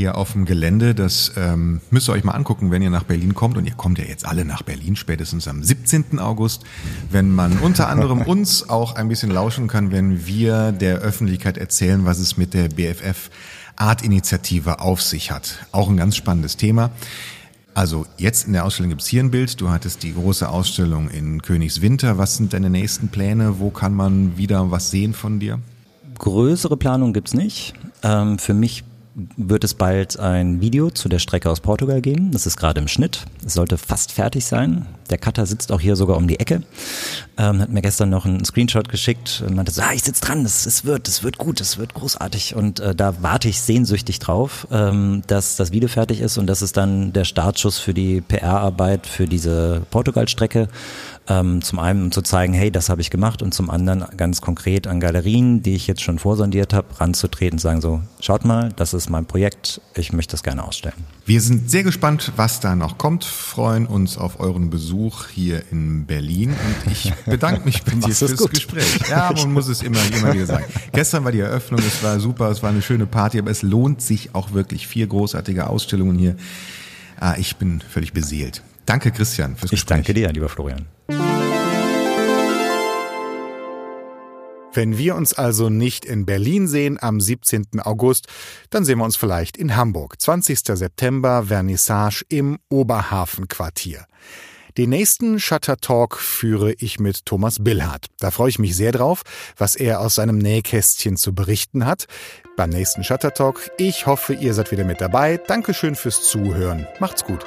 hier auf dem Gelände. Das ähm, müsst ihr euch mal angucken, wenn ihr nach Berlin kommt. Und ihr kommt ja jetzt alle nach Berlin, spätestens am 17. August, wenn man unter anderem uns auch ein bisschen lauschen kann, wenn wir der Öffentlichkeit erzählen, was es mit der BFF Art-Initiative auf sich hat. Auch ein ganz spannendes Thema. Also jetzt in der Ausstellung gibt's hier ein Bild. Du hattest die große Ausstellung in Königswinter. Was sind deine nächsten Pläne? Wo kann man wieder was sehen von dir? Größere Planung gibt's nicht. Ähm, für mich wird es bald ein Video zu der Strecke aus Portugal geben. Das ist gerade im Schnitt. Es sollte fast fertig sein. Der Cutter sitzt auch hier sogar um die Ecke. Ähm, hat mir gestern noch einen Screenshot geschickt und meinte so, ah, ich sitze dran, es, es wird, es wird gut, es wird großartig. Und äh, da warte ich sehnsüchtig drauf, ähm, dass das Video fertig ist und das ist dann der Startschuss für die PR-Arbeit für diese Portugal-Strecke. Ähm, zum einen um zu zeigen, hey, das habe ich gemacht und zum anderen ganz konkret an Galerien, die ich jetzt schon vorsondiert habe, ranzutreten und sagen so, schaut mal, das ist mein Projekt, ich möchte das gerne ausstellen. Wir sind sehr gespannt, was da noch kommt, freuen uns auf euren Besuch hier in Berlin und ich bedanke mich bei dir fürs gut. Gespräch. Ja, man muss es immer, immer wieder sagen. Gestern war die Eröffnung, es war super, es war eine schöne Party, aber es lohnt sich auch wirklich. Vier großartige Ausstellungen hier. Ah, ich bin völlig beseelt. Danke, Christian, fürs Gespräch. Ich danke dir, lieber Florian. Wenn wir uns also nicht in Berlin sehen am 17. August, dann sehen wir uns vielleicht in Hamburg. 20. September Vernissage im Oberhafenquartier. Den nächsten Shutter Talk führe ich mit Thomas Billhardt. Da freue ich mich sehr drauf, was er aus seinem Nähkästchen zu berichten hat. Beim nächsten Shutter Talk. Ich hoffe, ihr seid wieder mit dabei. Dankeschön fürs Zuhören. Macht's gut.